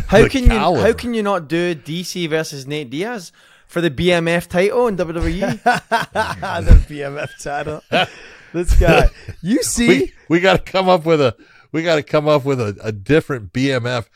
How The can you how can you not do DC versus Nate Diaz for the BMF title in? WWE? [laughs] the BMF title. [laughs] this guy. [laughs] You see? we, we got to come up with a we got to come up with a, a different BMF.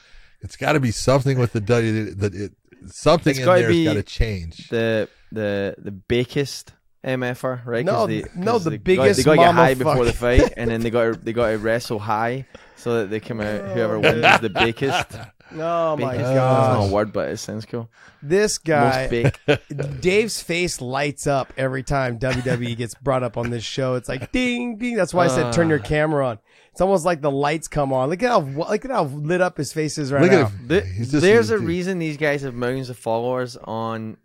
It's got to be something with the W that it something It's in gotta there's got to change. the the the bakest MFR, er, right? 'Cause No, they, no, the they got- biggest They got to get high before the fight, and then they got to, they got to wrestle high so that they come out. Whoever [laughs] wins is the bakest. [laughs] Oh my Bakest. That's not gosh. a word, but it sounds cool. This guy, bake. [laughs] Dave's face lights up every time WWE gets brought up on this show. It's like ding, ding. That's why I said turn your Ah. camera on. It's almost like the lights come on. Look at how look at how lit up his face is right Look now. at him. Th- He's just- there's a reason these guys have millions of followers on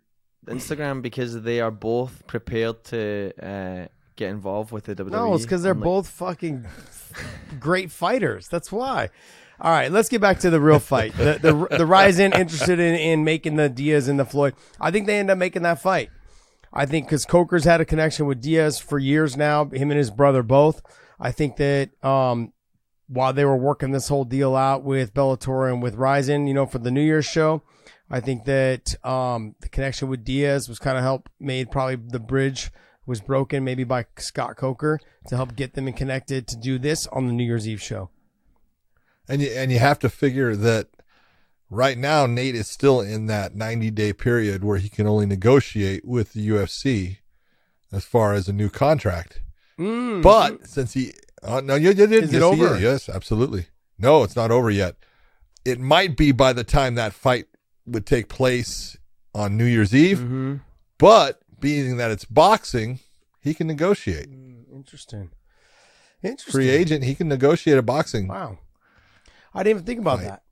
Instagram because they are both prepared to uh, get involved with the WWE. No, it's because they're Unlike- both fucking [laughs] great fighters. That's why. All right, let's get back to the real fight. The the, the RIZIN interested in, in making the Diaz and the Floyd. I think they end up making that fight. I think because Coker's had a connection with Diaz for years now, him and his brother both. I think that um, while they were working this whole deal out with Bellator and with RIZIN, you know, for the New Year's show, I think that um, the connection with Diaz was kind of help made probably the bridge was broken maybe by Scott Coker to help get them connected to do this on the New Year's Eve show. And you and you have to figure that right now Nate is still in that 90 day period where he can only negotiate with the UFC as far as a new contract. Mm. But since he, uh, no, you, yeah, yeah, Is yes, it he over? Yes, absolutely. No, it's not over yet. It might be by the time that fight would take place on New Year's Eve, Mm-hmm. but being that it's boxing, he can negotiate. Interesting. Interesting. Free agent, he can negotiate a boxing. Wow. I didn't even think about that.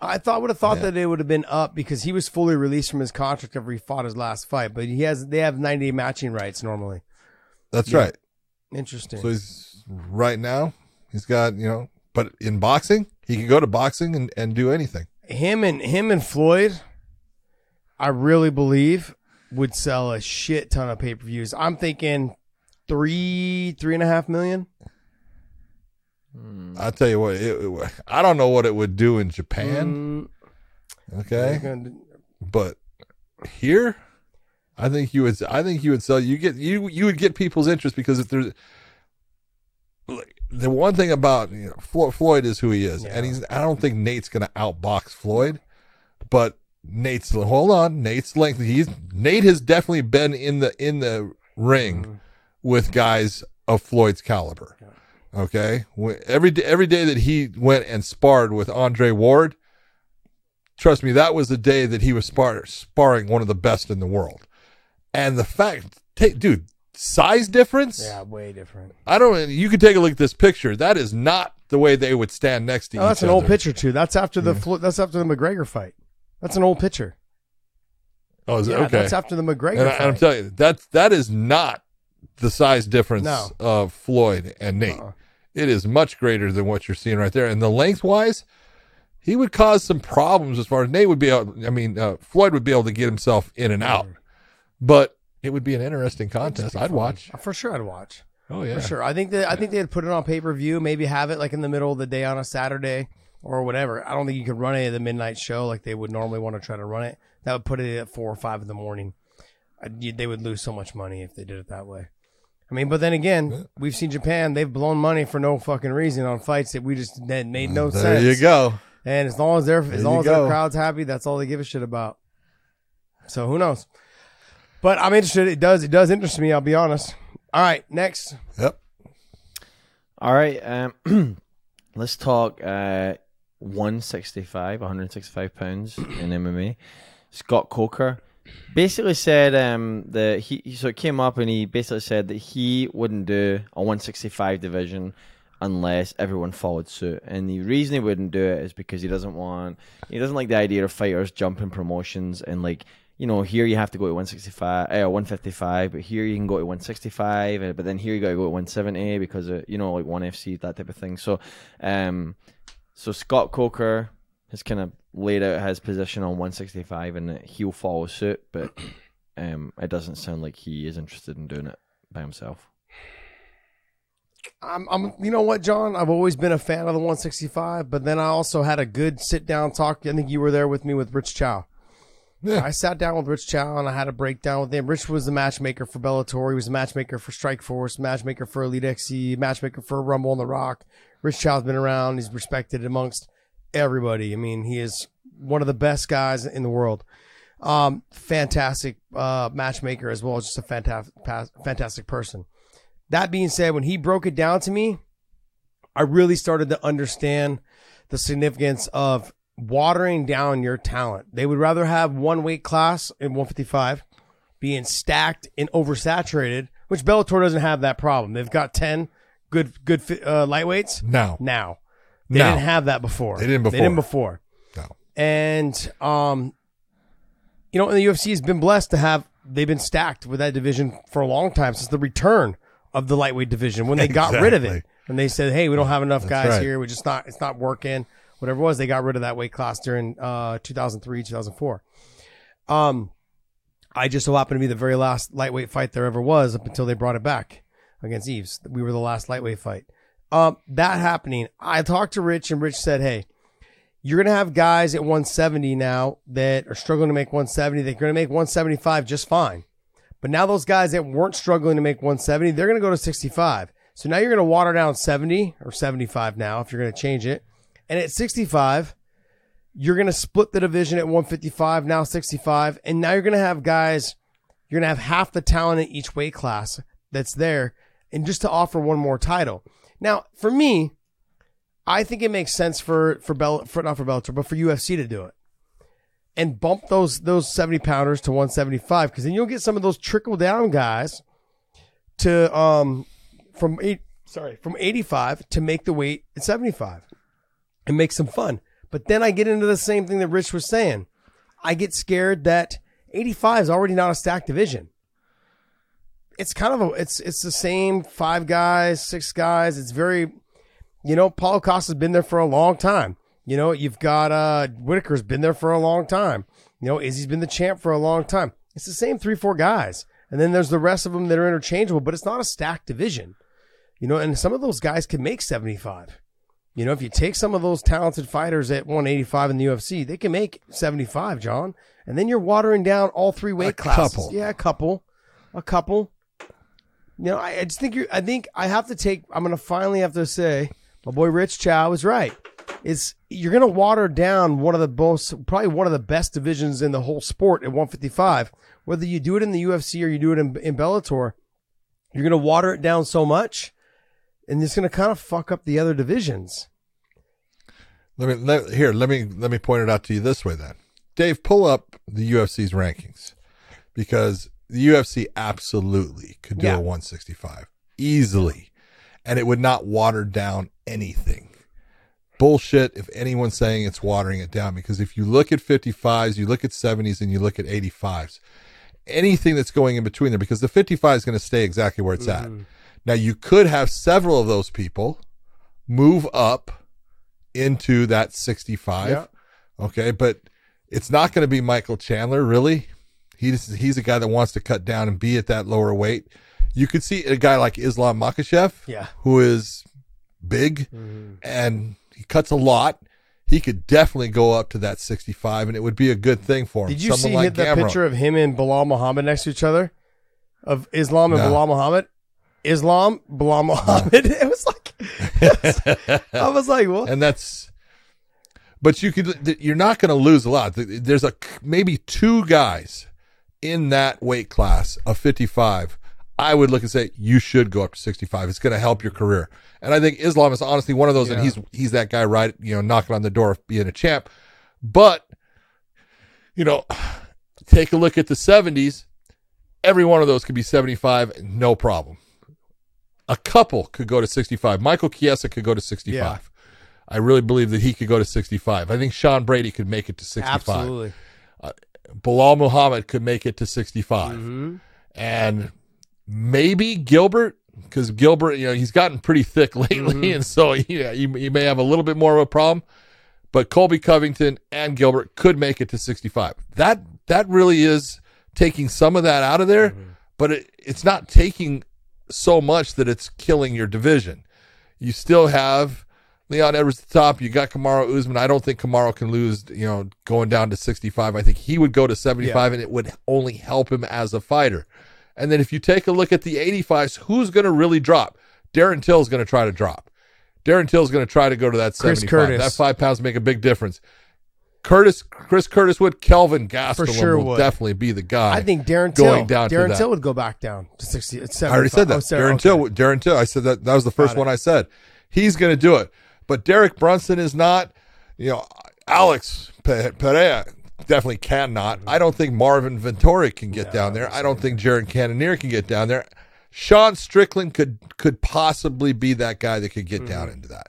I thought would have thought that it would have been up because he was fully released from his contract after he fought his last fight, but he has they have 90 matching rights normally. That's Yeah. right. Interesting. So he's right now, he's got, you know, but in boxing, he can go to boxing and, and do anything. him and him and Floyd, I really believe would sell a shit ton of pay per views. I'm thinking three, three and a half million. Hmm. I'll tell you what, it, it- I don't know what it would do in Japan. Okay. But here, I think you would. I think you would sell. You get you you would get people's interest because if there's like, the one thing about you know, Flo- Floyd is who he is, and he's. I don't think Nate's going to outbox Floyd, but Nate's. Hold on, Nate's length. He's Nate has definitely been in the in the ring with guys of Floyd's caliber. Okay, every day, every day that he went and sparred with Andre Ward, trust me, that was the day that he was spar- sparring one of the best in the world. And the fact, take, dude, size difference. Yeah, way different. I don't. You could take a look at this picture. That is not the way they would stand next to Oh, each that's an old picture too. That's after the Flo- that's after the McGregor fight. That's an old picture. Oh, is? Yeah, okay. that's after the McGregor And, I, and I'm telling you, that that is not the size difference No. of Floyd and Nate. Uh-uh. It is much greater than what you're seeing right there. And the lengthwise, he would cause some problems as far as Nate would be able. I mean, uh, Floyd would be able to get himself in and out, but it would be an interesting contest. I'd watch. For sure, I'd watch. Oh yeah, For sure. I think that I think they'd put it on pay per view. Maybe have it like in the middle of the day on a Saturday or whatever. I don't think you could run it at the midnight show like they would normally want to try to run it. That would put it at four or five in the morning. I, you- they would lose so much money if they did it that way. I mean, but then again, we've seen Japan. They've blown money for no fucking reason on fights that we just that made no There sense. There you go. And as long as they're There as long you as their crowd's happy, that's all they give a shit about. So who knows? But I'm interested. It does. It does interest me. I'll be honest. All right, next. Yep. All right. Um, [clears throat] let's talk uh, 165, 165 pounds in MMA. Scott Coker basically said um, that he, so it came up and he basically said that he wouldn't do a 165 division unless everyone followed suit. And the reason he wouldn't do it is because he doesn't want he doesn't like the idea of fighters jumping promotions and like you know here you have to go to 165 uh, 155 but here you can go to 165 uh, but then here you got to go to 170 because of, you know like ONE FC that type of thing. So um so Scott Coker has kind of laid out his position on 165 and he'll follow suit, but [clears throat] um, it doesn't sound like he is interested in doing it by himself. I'm, I'm, you know what, John? I've always been a fan of the 165, but then I also had a good sit down talk. I think you were there with me with Rich Chou. Yeah. I sat down with Rich Chou and I had a breakdown with him. Rich was the matchmaker for Bellator. He was the matchmaker for Strikeforce, matchmaker for Elite XC, matchmaker for Rumble on the Rock. Rich Chou's been around. He's respected amongst everybody. I mean, he is one of the best guys in the world. Um, fantastic uh, matchmaker as well as just a fantastic, fantastic person. That being said, when he broke it down to me, I really started to understand the significance of watering down your talent. They would rather have one weight class in 155 being stacked and oversaturated, which Bellator doesn't have that problem. They've got 10 good good uh, lightweights Now. Now. They Now. didn't have that before. They didn't They didn't before. before. No. And um you know, and the UFC has been blessed to have they've been stacked with that division for a long time since the return of the lightweight division when they got rid of it. And they said, "Hey, we don't have enough That's guys right. here. We just not it's not working. Whatever it was, they got rid of that weight class during uh 2003, 2004. Um I just so happened to be the very last lightweight fight there ever was up until they brought it back against Yves. We were the last lightweight fight. Um, that happening, I talked to Rich and Rich said, Hey, you're going to have guys at 170 now that are struggling to make 170. They're going to make 175 just fine. But now those guys that weren't struggling to make 170, they're going to go to 65. So now you're going to water down 70 or 75 now if you're going to change it. And at 65, you're going to split the division at 155, now 65. And now you're going to have guys, you're going to have half the talent in each weight class that's there. And just to offer one more title. Now, for me, I think it makes sense for for Bell for not for Bellator, but for UFC to do it and bump those those seventy pounders to one seventy five because then you'll get some of those trickle down guys to um from eight sorry from eighty five to make the weight at seventy five and make some fun. But then I get into the same thing that Rich was saying. I get scared that eighty five is already not a stacked division it's kind of a it's it's the same five guys, six guys. It's very, you know, Paulo Costa's been there for a long time. You know, you've got uh Whittaker's been there for a long time. You know, Izzy's been the champ for a long time. It's the same three, four guys, and then there's the rest of them that are interchangeable. But it's not a stacked division. You know, and some of those guys can make seventy five. You know, if you take some of those talented fighters at 185 in the UFC, they can make 75, John. And then you're watering down all three weight classes. couple. Yeah, a couple. A couple. You know, I, I just think you're. I think I have to take. I'm going to finally have to say, my boy Rich Chou is right. Is you're going to water down one of the most, probably one of the best divisions in the whole sport at 155. Whether you do it in the UFC or you do it in, in Bellator, you're going to water it down so much, and it's going to kind of fuck up the other divisions. Let me let, here. Let me let me point it out to you this way. Then, Dave, pull up the UFC's rankings because the UFC absolutely could do Yeah. a 165 easily, and it would not water down anything. Bullshit. If anyone's saying it's watering it down, because if you look at 55s, you look at 70s, and you look at 85s, anything that's going in between there, because the 55 is going to stay exactly where it's at. Mm-hmm. Now you could have several of those people move up into that 65. Yeah. Okay, but it's not going to be Michael Chandler, really. He's he's a guy that wants to cut down and be at that lower weight. You could see a guy like Islam Makhachev, Yeah. who is big mm-hmm. and he cuts a lot. He could definitely go up to that 65 and it would be a good thing for him. Did you Someone see like that picture of him and Bilal Muhammad next to each other? Of Islam and No. Bilal Muhammad? Islam, Bilal Muhammad. [laughs] It was like, I was like, what? And that's, but you could, you're not going to lose a lot. There's a maybe two guys in that weight class of 55. I would look and say you should go up to 65. It's going to help your career. And I think Islam is honestly one of those, and he's he's that guy right, you know, knocking on the door of being a champ. But you know, take a look at the 70s. Every one of those could be 75, no problem. A couple could go to 65. Michael Chiesa could go to 65. Yeah. I really believe that he could go to 65. I think Sean Brady could make it to 65. Absolutely. Bilal Muhammad could make it to 65. Mm-hmm. And maybe Gilbert, because Gilbert, you know, he's gotten pretty thick [laughs] lately. Mm-hmm. And so yeah, he, he may have a little bit more of a problem. But Colby Covington and Gilbert could make it to 65. That that really is taking some of that out of there, Mm-hmm. but it, it's not taking so much that it's killing your division. You still have Leon Edwards at the top. You got Kamaru Usman. I don't think Kamaru can lose, you know, going down to 65. I think he would go to 75 and it would only help him as a fighter. And then if you take a look at the 85s, who's going to really drop? Darren Till's going to try to drop. Darren Till's going to try to go to that Chris 75. Curtis. That five pounds make a big difference. Curtis, Chris Curtis would, Kelvin Gastelum sure will would. definitely be the guy. I think Darren Till, going down Darren. Till would go back down to 60. It's I already said that. Oh, Darren okay. Till. Darren Till. I said that. That was the first one I said. He's going to do it. But Derek Brunson is not. You know, Alex Pe- Pereira definitely cannot. I don't think Marvin Vettori can get down there. I don't think Jared Cannonier can get down there. Sean Strickland could could possibly be that guy that could get down mm-hmm. into that.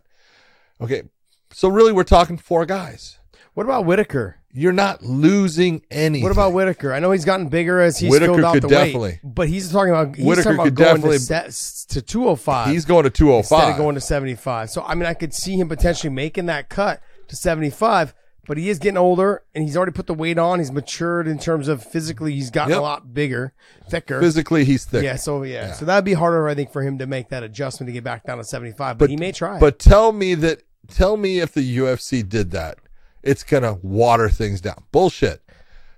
Okay, so really, we're talking four guys. What about Whittaker? You're not losing any. What about Whittaker? I know he's gotten bigger as he's Whittaker filled out could the definitely- weight, but he's talking about he's Whittaker talking about could going definitely- to, to 205. He's going to 205. instead of going to 75. So I mean, I could see him potentially making that cut to 75, but he is getting older and he's already put the weight on. He's matured in terms of physically. He's gotten Yep. a lot bigger, thicker. Physically, he's thick. Yeah. So yeah. So that'd be harder, I think, for him to make that adjustment to get back down to 75. But, he may try. But tell me that tell me if the UFC did that, it's gonna water things down. Bullshit.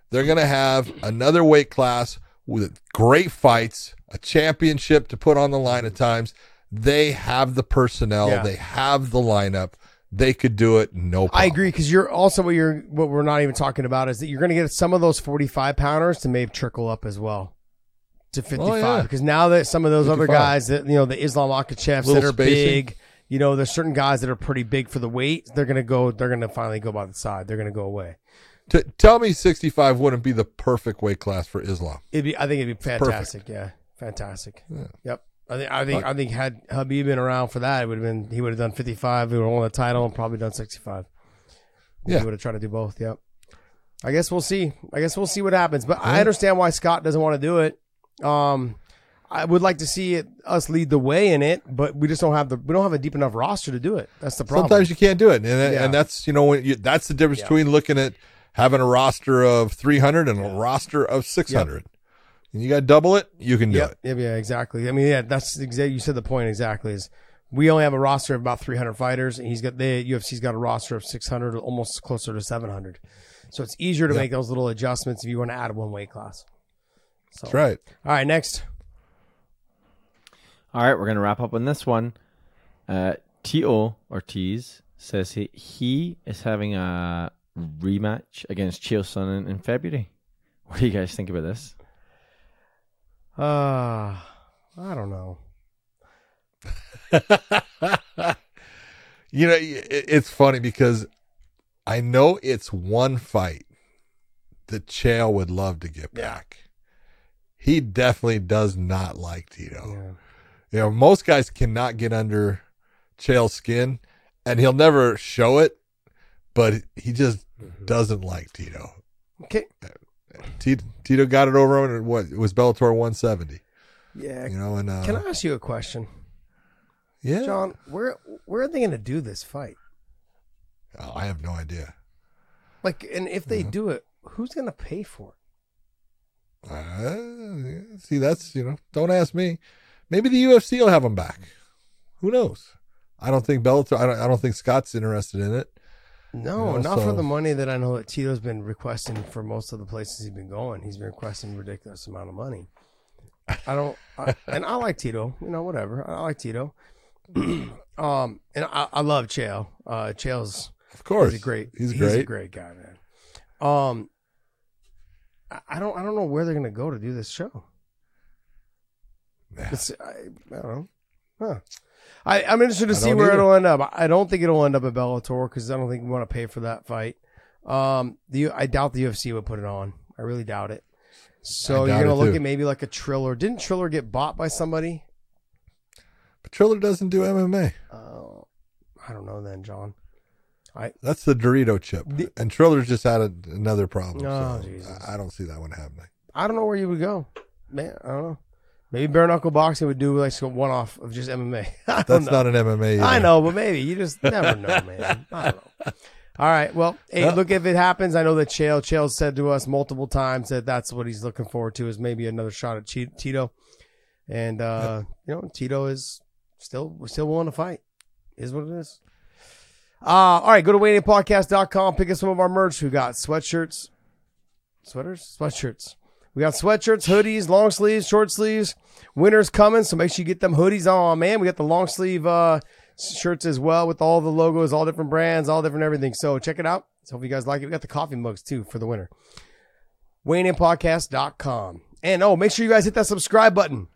They're gonna have another weight class with great fights, a championship to put on the line at times. They have the personnel, Yeah. they have the lineup. They could do it no problem. I agree because you're also what you're what we're not even talking about is that you're going to get some of those 45 pounders to maybe trickle up as well to 55 Oh, yeah. because now that some of those other guys that you know the Islam Makhachevs that are spacing. big, you know, there's certain guys that are pretty big for the weight. They're gonna go. They're gonna finally go by the side. They're gonna go away. T- tell me 65 wouldn't be the perfect weight class for Islam. It'd be. I think it'd be Perfect. fantastic. Yeah, fantastic. Yep. I think. I think. I think had Khabib been around for that, it would have been. He would have done 55. He would have won the title and probably done 65. Yeah. He would have tried to do both. Yep. I guess we'll see. I guess we'll see what happens. But I understand why Scott doesn't want to do it. Um, I would like to see it us lead the way in it, but we just don't have the we don't have a deep enough roster to do it. That's the problem. Sometimes you can't do it, and Yeah. and that's you know when you, that's the difference Yeah. between looking at having a roster of 300 and a roster of 600. And you got to double it, you can do Yep. it. Yeah, yeah, exactly. I mean, yeah, that's exactly. You said the point exactly. Is we only have a roster of about 300 fighters, and he's got the UFC's got a roster of 600, almost closer to 700. So it's easier to Yeah. make those little adjustments if you want to add one weight class. So, That's right. All right, next. All right, we're gonna wrap up on this one. Uh, Tito Ortiz says he, he is having a rematch against Chael Sonnen in February. What do you guys think about this? Uh, I don't know. [laughs] You know, it's funny because I know it's one fight that Chael would love to get back. He definitely does not like Tito. You know, most guys cannot get under Chael's skin, and he'll never show it, but he just doesn't like Tito. Okay. Tito, Tito got it over on what it was Bellator 170. Yeah. You know, and uh, Can I ask you a question? Yeah. John, where where are they going to do this fight? oh, I have no idea. Like, and if they do it, who's going to pay for it? Uh, see, that's you know, don't ask me. Maybe the UFC will have him back. Who knows? I don't think Bellator. I don't. I don't think Scott's interested in it. No, You know, not for the money that I know that Tito's been requesting for most of the places he's been going. He's been requesting a ridiculous amount of money. I don't, I, [laughs] and I like Tito. You know, whatever. I like Tito. [clears throat] um, and I, I love Chael. Uh, Chael's Of course. he's a great. He's a great. great guy, man. Um, I- I don't, I don't know where they're gonna go to do this show. It's, I, I don't know. Huh. I, I'm interested to see where either. it'll end up. I don't think it'll end up at Bellator because I don't think we want to pay for that fight. Um, the I doubt the UFC would put it on. I really doubt it. So I you're gonna look too. at maybe like a Triller. Didn't Triller get bought by somebody? But Triller doesn't do MMA. Oh, I don't know then, John. I That's the Dorito chip, and Triller's just had a, another problem. Oh, so Jesus. I I don't see that one happening. I don't know where you would go, man. I don't know. Maybe bare knuckle boxing would do like some one off of just MMA. [laughs] That's know. not an MMA. I know, but maybe you just never know, man. I don't know. [laughs] All right. Well, hey, look if it happens. I know that Chael Chael said to us multiple times that that's what he's looking forward to is maybe another shot at Tito, and uh, you know Tito is still still willing to fight. Is what it is. Uh, all right, go to weighinginpodcast.com, pick up some of our merch. We got sweatshirts, sweaters, sweatshirts. We got sweatshirts, hoodies, long sleeves, short sleeves. Winter's coming, so make sure you get them hoodies on, man. We got the long sleeve uh, shirts as well with all the logos, all different brands, all different everything. So check it out. So hope you guys like it. We got the coffee mugs too for the winter. WeighingInPodcast.com. And oh, make sure you guys hit that subscribe button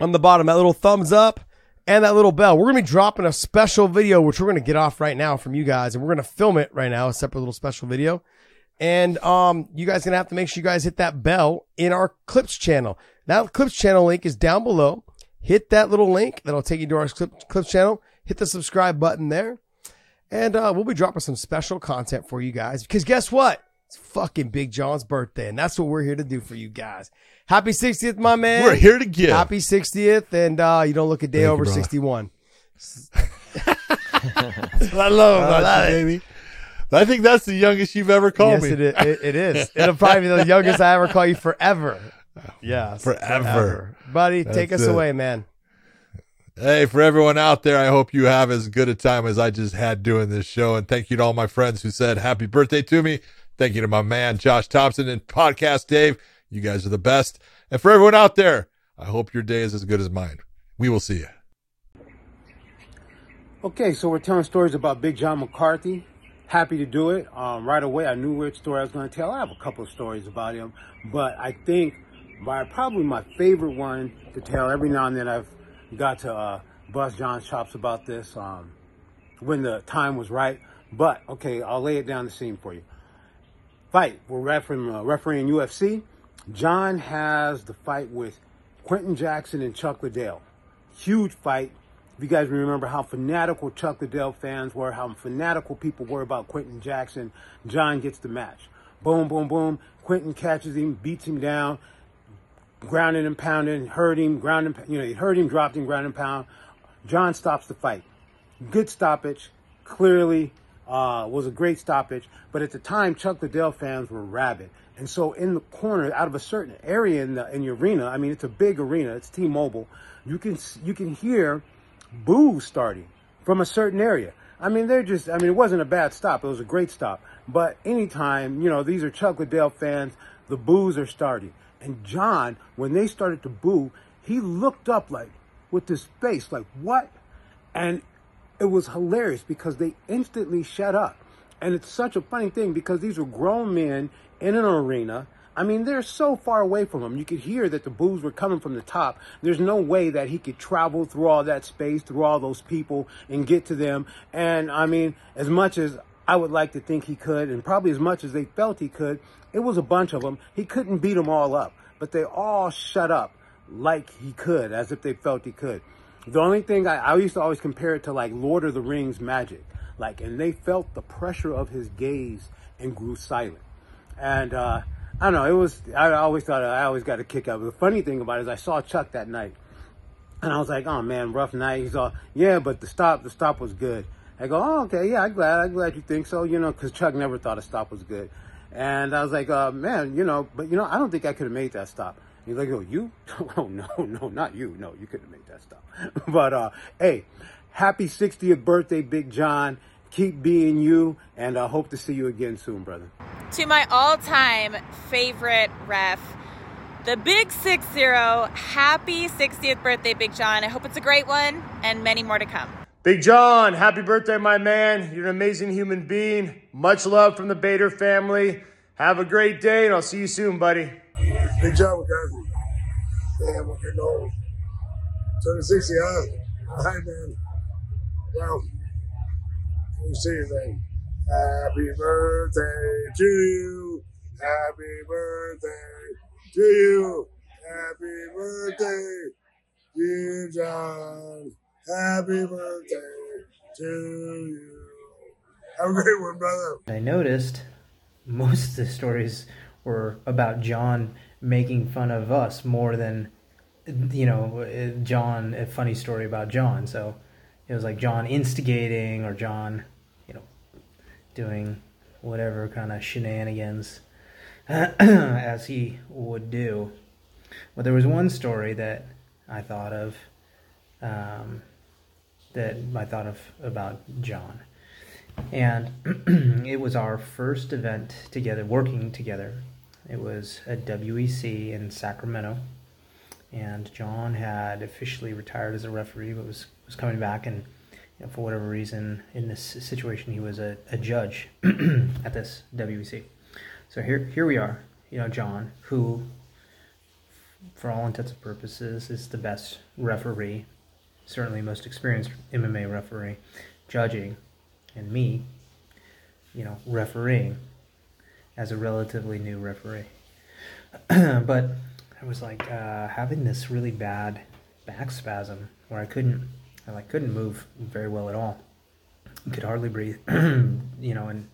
on the bottom, that little thumbs up and that little bell. We're going to be dropping a special video, which we're going to get off right now from you guys. And we're going to film it right now, a separate little special video. And um, you guys to have to make sure you guys hit that bell in our Clips channel. That Clips channel link is down below. Hit that little link. That'll take you to our Clip- Clips channel. Hit the subscribe button there. And uh, we'll be dropping some special content for you guys. Because guess what? It's fucking Big John's birthday. And that's what we're here to do for you guys. Happy 60th, my man. We're here to give. Happy 60th. And uh, you don't look a day Thank over brother. 61. [laughs] [laughs] I love, I love it. baby. I think that's the youngest you've ever called yes, me. It is. It, it is. [laughs] It'll probably be the youngest I ever call you forever. Yes. Forever. Buddy, take us it. away, man. Hey, for everyone out there, I hope you have as good a time as I just had doing this show. And thank you to all my friends who said happy birthday to me. Thank you to my man, Josh Thompson and Podcast Dave. You guys are the best. And for everyone out there, I hope your day is as good as mine. We will see you. Okay, so we're telling stories about Big John McCarthy. Happy to do it. Um, right away, I knew which story I was going to tell. I have a couple of stories about him, but I think my probably my favorite one to tell. Every now and then, I've got to uh, bust John's chops about this um, when the time was right. But okay, I'll lay it down the scene for you. Fight. We're refereeing, uh, refereeing UFC. John has the fight with Quinton Jackson and Chuck Liddell. Huge fight. If you guys remember how fanatical Chuck Liddell fans were, how fanatical people were about Quinton Jackson, John gets the match. Boom, boom, boom. Quinton catches him, beats him down, grounding and pounding, hurt him, ground and, you know, he hurt him, dropped him, ground and pound. John stops the fight. Good stoppage. Clearly uh, was a great stoppage. But at the time, Chuck Liddell fans were rabid. And so in the corner, out of a certain area in the, in the arena, I mean, it's a big arena. It's T-Mobile. You can, you can hear boos starting from a certain area. I mean, they're just, I mean, it wasn't a bad stop. It was a great stop. But anytime, you know, these are Chuck Liddell fans, the boos are starting. And John, when they started to boo, he looked up like with this face, like, what? And it was hilarious because they instantly shut up. And it's such a funny thing because these were grown men in an arena. I mean, they're so far away from him. You could hear that the boos were coming from the top. There's no way that he could travel through all that space, through all those people, and get to them. And I mean, as much as I would like to think he could, and probably as much as they felt he could, it was a bunch of them. He couldn't beat them all up, but they all shut up like he could, as if they felt he could. The only thing I, I used to always compare it to like Lord of the Rings magic. Like, and they felt the pressure of his gaze and grew silent. And, uh, I don't know, it was, I always thought, I always got a kick out of. The funny thing about it is I saw Chuck that night and I was like, oh man, rough night. He's all, yeah, but the stop, the stop was good. I go, oh, okay, yeah, I'm glad, I'm glad you think so, you know, cause Chuck never thought a stop was good. And I was like, uh, man, you know, but you know, I don't think I could have made that stop. He's like, oh, you? [laughs] Oh, no, no, not you. No, you couldn't have made that stop. [laughs] but, uh, hey, happy 60th birthday, Big John. Keep being you, and I hope to see you again soon, brother. To my all-time favorite ref, the Big Six Zero. Happy 60th birthday, Big John. I hope it's a great one and many more to come. Big John, happy birthday, my man. You're an amazing human being. Much love from the Bader family. Have a great day, and I'll see you soon, buddy. Big John McCarthy. Damn, we're getting old. Turning 60, huh? All right, man. Well, let me see your thing. Happy birthday to you. Happy birthday to you. Happy birthday, dear John. Happy birthday to you. Have a great one, brother. I noticed most of the stories were about John making fun of us more than, you know, John, a funny story about John. So it was like John instigating or John, doing whatever kind of shenanigans [clears throat] as he would do. But there was one story that I thought of um, that I thought of about John. And [clears throat] it was our first event together, working together. It was at WEC in Sacramento. And John had officially retired as a referee, but was, was coming back. And you know, for whatever reason, in this situation, he was a, a judge [clears throat] at this WEC. So here, here we are, you know, John, who, for all intents and purposes, is the best referee, certainly most experienced MMA referee, judging, and me, you know, refereeing as a relatively new referee. [clears throat] but I was like uh, having this really bad back spasm where I couldn't, I like couldn't move very well at all. Could hardly breathe, [clears throat] you know, and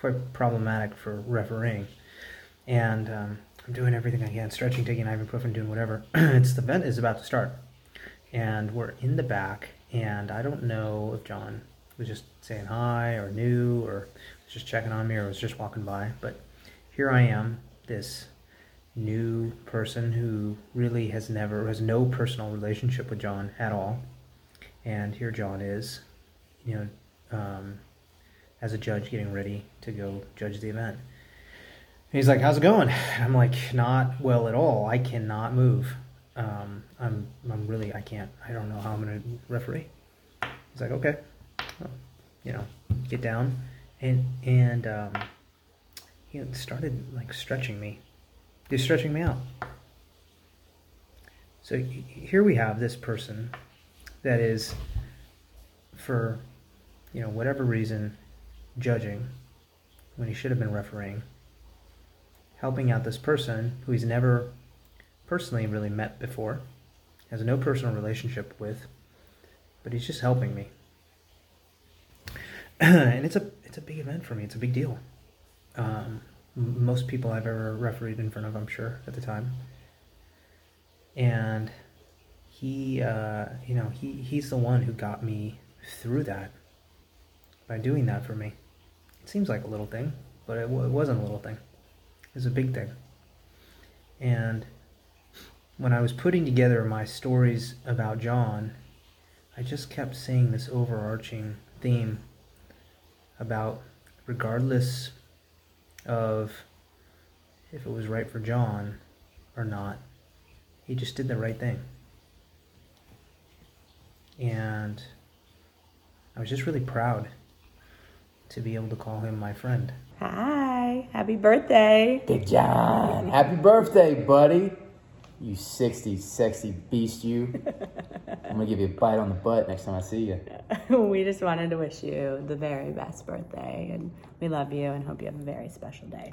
quite problematic for refereeing. And um, I'm doing everything I can, stretching, taking ibuprofen, doing whatever. [clears throat] it's the event is about to start, and we're in the back, and I don't know if John was just saying hi or knew or was just checking on me or was just walking by, but here I am, this new person who really has never has no personal relationship with John at all, and here John is, you know. Um, as a judge getting ready to go judge the event. And he's like, "How's it going?" I'm like, "Not well at all. I cannot move. Um, I'm I'm really I can't. I don't know how I'm gonna referee." He's like, "Okay, well, you know, get down," and and um, he started like stretching me. He's stretching me out. So here we have this person that is for you know whatever reason judging when he should have been refereeing helping out this person who he's never personally really met before has no personal relationship with but he's just helping me. [clears throat] And it's a it's a big event for me. It's a big deal. Um, most people I've ever refereed in front of I'm sure at the time. And he uh, you know he he's the one who got me through that by doing that for me. It seems like a little thing but it, w- it wasn't a little thing. It was a big thing. And when i was putting together my stories about john i just kept seeing this overarching theme about regardless of if it was right for john or not he just did the right thing and I was just really proud to be able to call him my friend. Hi, happy birthday. Big John, happy birthday, buddy. You 60, sexy beast, you. I'm gonna give you a bite on the butt next time I see you. [laughs] we just wanted to wish you the very best birthday, and we love you and hope you have a very special day.